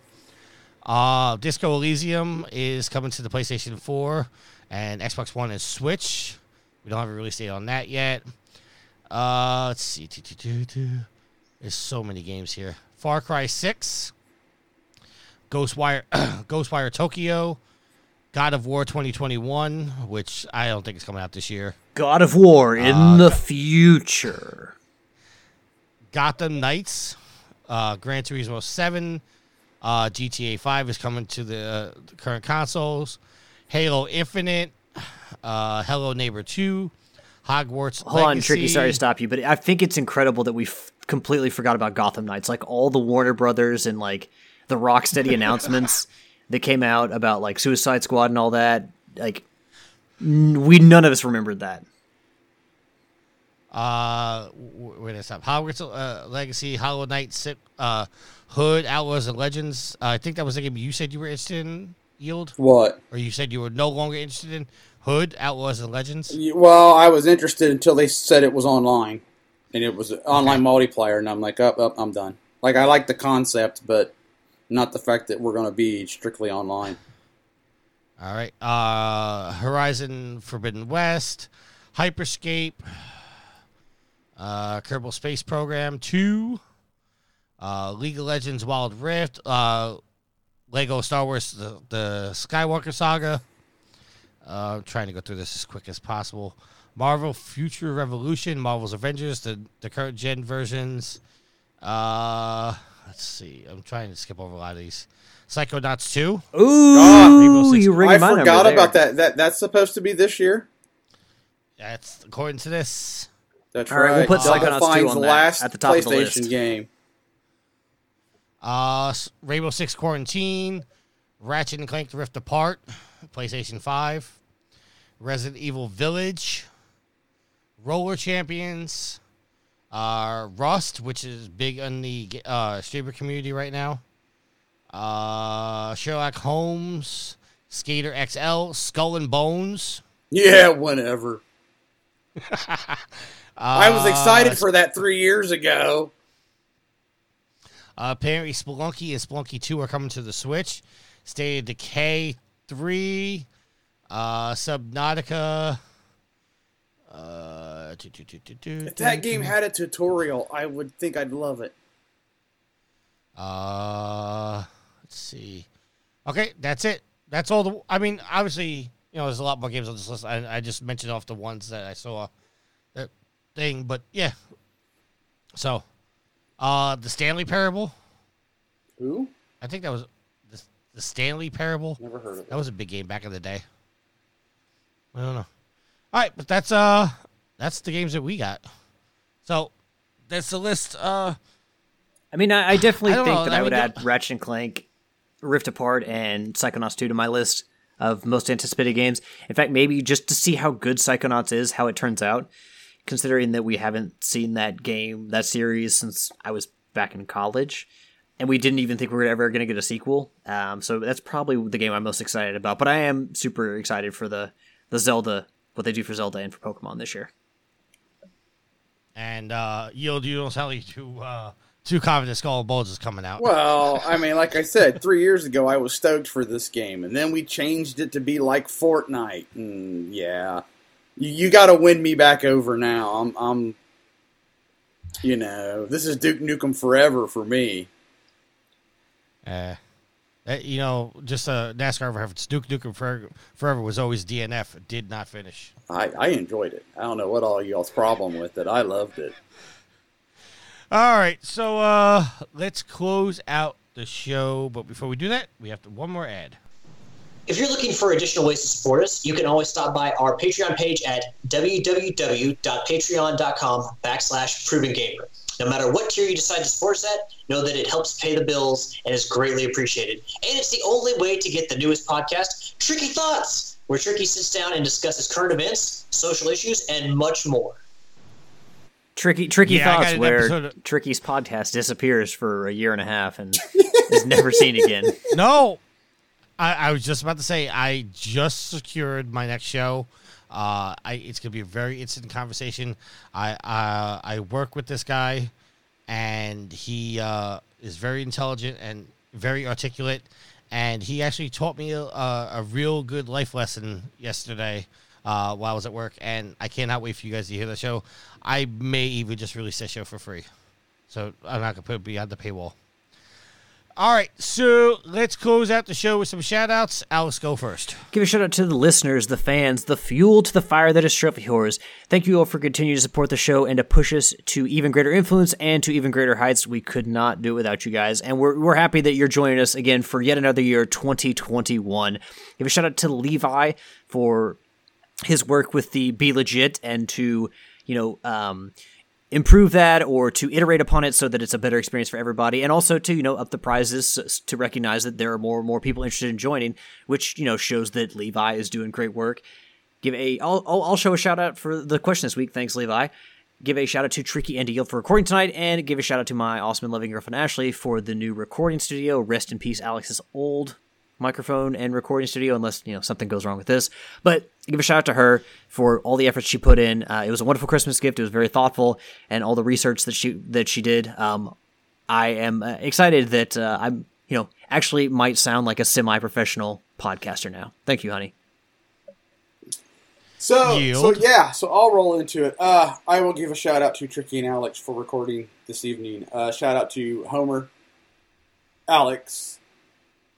Uh, Disco Elysium is coming to the PlayStation 4 and Xbox One and Switch. We don't have a release date on that yet. Uh, let's see. There's so many games here. Far Cry 6, Ghostwire, Ghostwire Tokyo, God of War 2021, which I don't think is coming out this year. god of war in Uh, the future Gotham Knights, uh, Gran Turismo 7, uh, GTA 5 is coming to the, uh, the current consoles. Halo Infinite, uh, Hello Neighbor 2, Hogwarts Hold on, Tricky. Sorry to stop you, but I think it's incredible that we f- completely forgot about Gotham Knights. Like all the Warner Brothers and like the Rocksteady announcements that came out about like Suicide Squad and all that. Like n- we none of us remembered that. Uh, wh- where did I stop? Hogwarts uh, Legacy, Hollow Knight, Sip, uh, Hood, Outlaws and Legends. Uh, I think that was the game you said you were interested in, Yield? What? Or you said you were no longer interested in Hood, Outlaws and Legends? Well, I was interested until they said it was online, and it was online multiplayer, and I'm like, up, up, I'm done. Like, I like the concept, but not the fact that we're going to be strictly online. All right. Uh, Horizon Forbidden West, Hyperscape, uh, Kerbal Space Program 2, uh, League of Legends Wild Rift, uh, Lego Star Wars the, the Skywalker Saga. Uh, I'm trying to go through this as quick as possible. Marvel Future Revolution, Marvel's Avengers, the, the current gen versions. Uh, let's see. I'm trying to skip over a lot of these. Psychonauts 2. Ooh, Rainbow Six- you ring I my forgot about that. That that's supposed to be this year. That's according to this. That's All right, right. we'll put Double Psychonauts 2 Fine's on that, last at the top of the PlayStation list. game. Uh, Rainbow Six Quarantine, Ratchet and Clank: Rift Apart, PlayStation Five, Resident Evil Village, Roller Champions, uh, Rust, which is big in the uh, streamer community right now. Uh, Sherlock Holmes, Skater XL, Skull and Bones. Yeah, whenever. I was Uh, excited for that three years ago. Uh, apparently, Spelunky and Spelunky 2 are coming to the Switch. State of Decay 3, uh, Subnautica. Uh, do, do, do, If that game had a tutorial, I would think I'd love it. Uh, let's see. Okay, that's it. That's all the. I mean, obviously, you know, there's a lot more games on this list. I, I just mentioned off the ones that I saw that thing, but yeah. So, uh, the Stanley Parable. Who? I think that was the, the Stanley Parable. Never heard of it. That was a big game back in the day. I don't know. All right, but that's uh that's the games that we got. So that's the list. Uh, I mean, I, I definitely I think know, that I I would mean, add Ratchet and Clank, Rift Apart, and Psychonauts 2 to my list of most anticipated games. In fact, maybe just to see how good Psychonauts is, how it turns out, considering that we haven't seen that game, that series, since I was back in college. And we didn't even think we were ever going to get a sequel. Um, so that's probably the game I'm most excited about. But I am super excited for the, the Zelda, what they do for Zelda and for Pokemon this year. and uh, Yield, you don't sound like too uh too confident. Skull and Bones is coming out. Well, I mean, like I said, three years ago, I was stoked for this game, and then we changed it to be like Fortnite. And yeah, you, you got to win me back over now. I'm, I'm, you know, this is Duke Nukem forever for me. Uh, that- you know, just a NASCAR reference. Duke Nukem Forever, Forever was always DNF. Did not finish. I, I enjoyed it. I don't know what all y'all's problem with it. I loved it. All right, so uh let's close out the show. But before we do that, we have to one more ad. If you're looking for additional ways to support us, you can always stop by our Patreon page at www.patreon.com backslash proven gamer. No matter what tier you decide to support us at, know that it helps pay the bills and is greatly appreciated. And it's the only way to get the newest podcast, Tricky Thoughts, where Tricky sits down and discusses current events, social issues, and much more. Tricky, tricky Yeah, thoughts where of- Tricky's podcast disappears for a year and a half and is never seen again. No, I, I was just about to say I just secured my next show. Uh, I it's gonna be a very instant conversation. I uh, I work with this guy, and he uh, is very intelligent and very articulate. And he actually taught me a, a real good life lesson yesterday uh, while I was at work. And I cannot wait for you guys to hear the show. I may even just release that show for free, so I'm not gonna put it beyond the paywall. All right, so let's close out the show with some shout outs. Alex, go first. Give a shout out to the listeners, the fans, the fuel to the fire that is Trophy Whores. Thank you all for continuing to support the show and to push us to even greater influence and to even greater heights. We could not do it without you guys. And we're, we're happy that you're joining us again for yet another year, 2021. Give a shout out to Levi for his work with the Be Legit and to, you know, um, improve that or to iterate upon it so that it's a better experience for everybody and also to you know up the prizes to recognize that there are more and more people interested in joining which you know shows that levi is doing great work. Give a i'll, I'll, show a shout out for the question this week. Thanks levi. Give a shout out to tricky and yield for recording tonight and give a shout out to my awesome and loving girlfriend ashley for the new recording studio. Rest in peace alex's old microphone and recording studio unless you know something goes wrong with this but give a shout out to her for all the efforts she put in uh, it was a wonderful christmas gift it was very thoughtful and all the research that she that she did um, i am uh, excited that uh, i'm you know actually might sound like a semi-professional podcaster now. Thank you, honey. So, so yeah, so I'll roll into it. Uh, I will give a shout out to Tricky and Alex for recording this evening. Uh, shout out to Homer, Alex,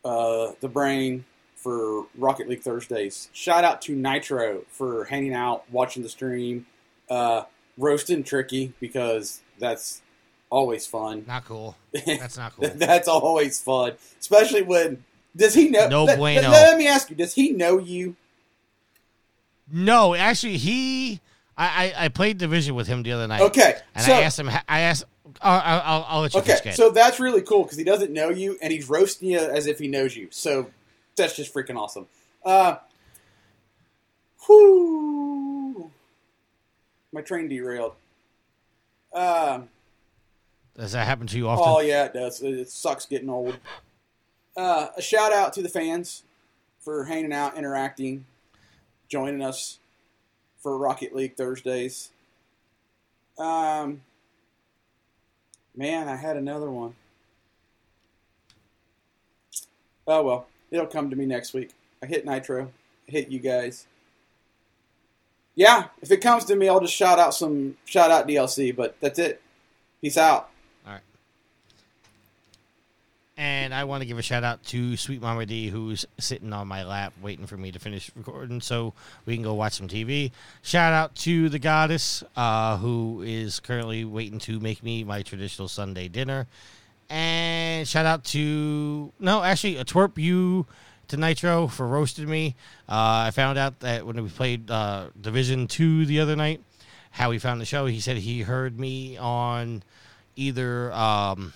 uh, the Brain for Rocket League Thursdays. Shout out to Nitro for hanging out, watching the stream, uh, roasting Tricky because that's always fun. Not cool. That's not cool. that's always fun, especially when does he know? No bueno. let me ask you: Does he know you? No, actually, he. I, I, I played division with him the other night. Okay, and so- I asked him. I asked. I'll, I'll, I'll let you Okay, so that's really cool because he doesn't know you and he's roasting you as if he knows you. So that's just freaking awesome. Uh, whoo, my train derailed. Um, Does that happen to you often? oh yeah, it does. It, it sucks getting old. Uh, a shout out to the fans for hanging out, interacting, joining us for Rocket League Thursdays. Um, man, I had another one. Oh well, it'll come to me next week. I hit Nitro, I hit you guys. Yeah, if it comes to me, I'll just shout out some shout out DLC. But that's it. Peace out. And I want to give a shout out to Sweet Mama D, who's sitting on my lap waiting for me to finish recording so we can go watch some TV. Shout out to the goddess, uh, who is currently waiting to make me my traditional Sunday dinner. And shout out to, no, actually, a twerp you to Nitro for roasting me. Uh, I found out that when we played uh, Division 2 the other night, how he found the show, he said he heard me on either. Um,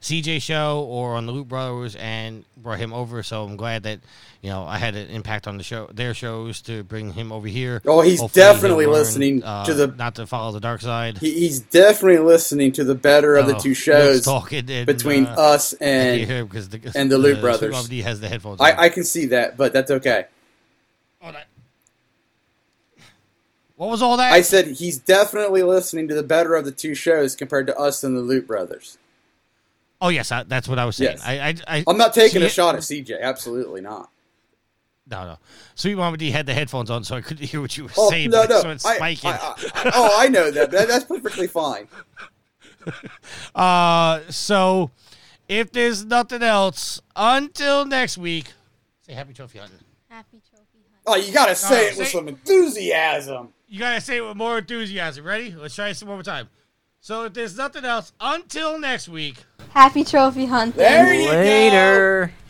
CJ show or on the Loot Brothers and brought him over. So I'm glad that you know I had an impact on the show, their shows to bring him over here. Oh, he's Hopefully definitely he'll learn, listening uh, to the- not to follow the dark side. He, he's definitely listening to the better of the two shows talking and, between uh, us I can't hear and because the, and the Loot Sweet Brothers. Mama has the headphones. I, I can see that, but that's okay. what was all that? I said he's definitely listening to the better of the two shows compared to us and the Loot Brothers. Oh yes, I, that's what I was saying. Yes. I, I, I, I'm not taking see a it- shot at CJ. Absolutely not. No, no. Sweet Mama D had the headphones on, so I couldn't hear what you were Oh saying. no, no. it started I. I, I, oh, I know that. that. That's perfectly fine. Uh, so if there's nothing else, until next week, say happy trophy hunting. Happy trophy hunt. Oh, you gotta say No, it with some enthusiasm. You gotta say it with more enthusiasm. Ready? Let's try this one more time. So if there's nothing else, until next week. Happy trophy hunting. There you go. Later. Save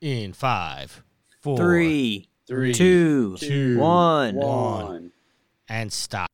In five, four, Three, three, two, two, one. One. and stop.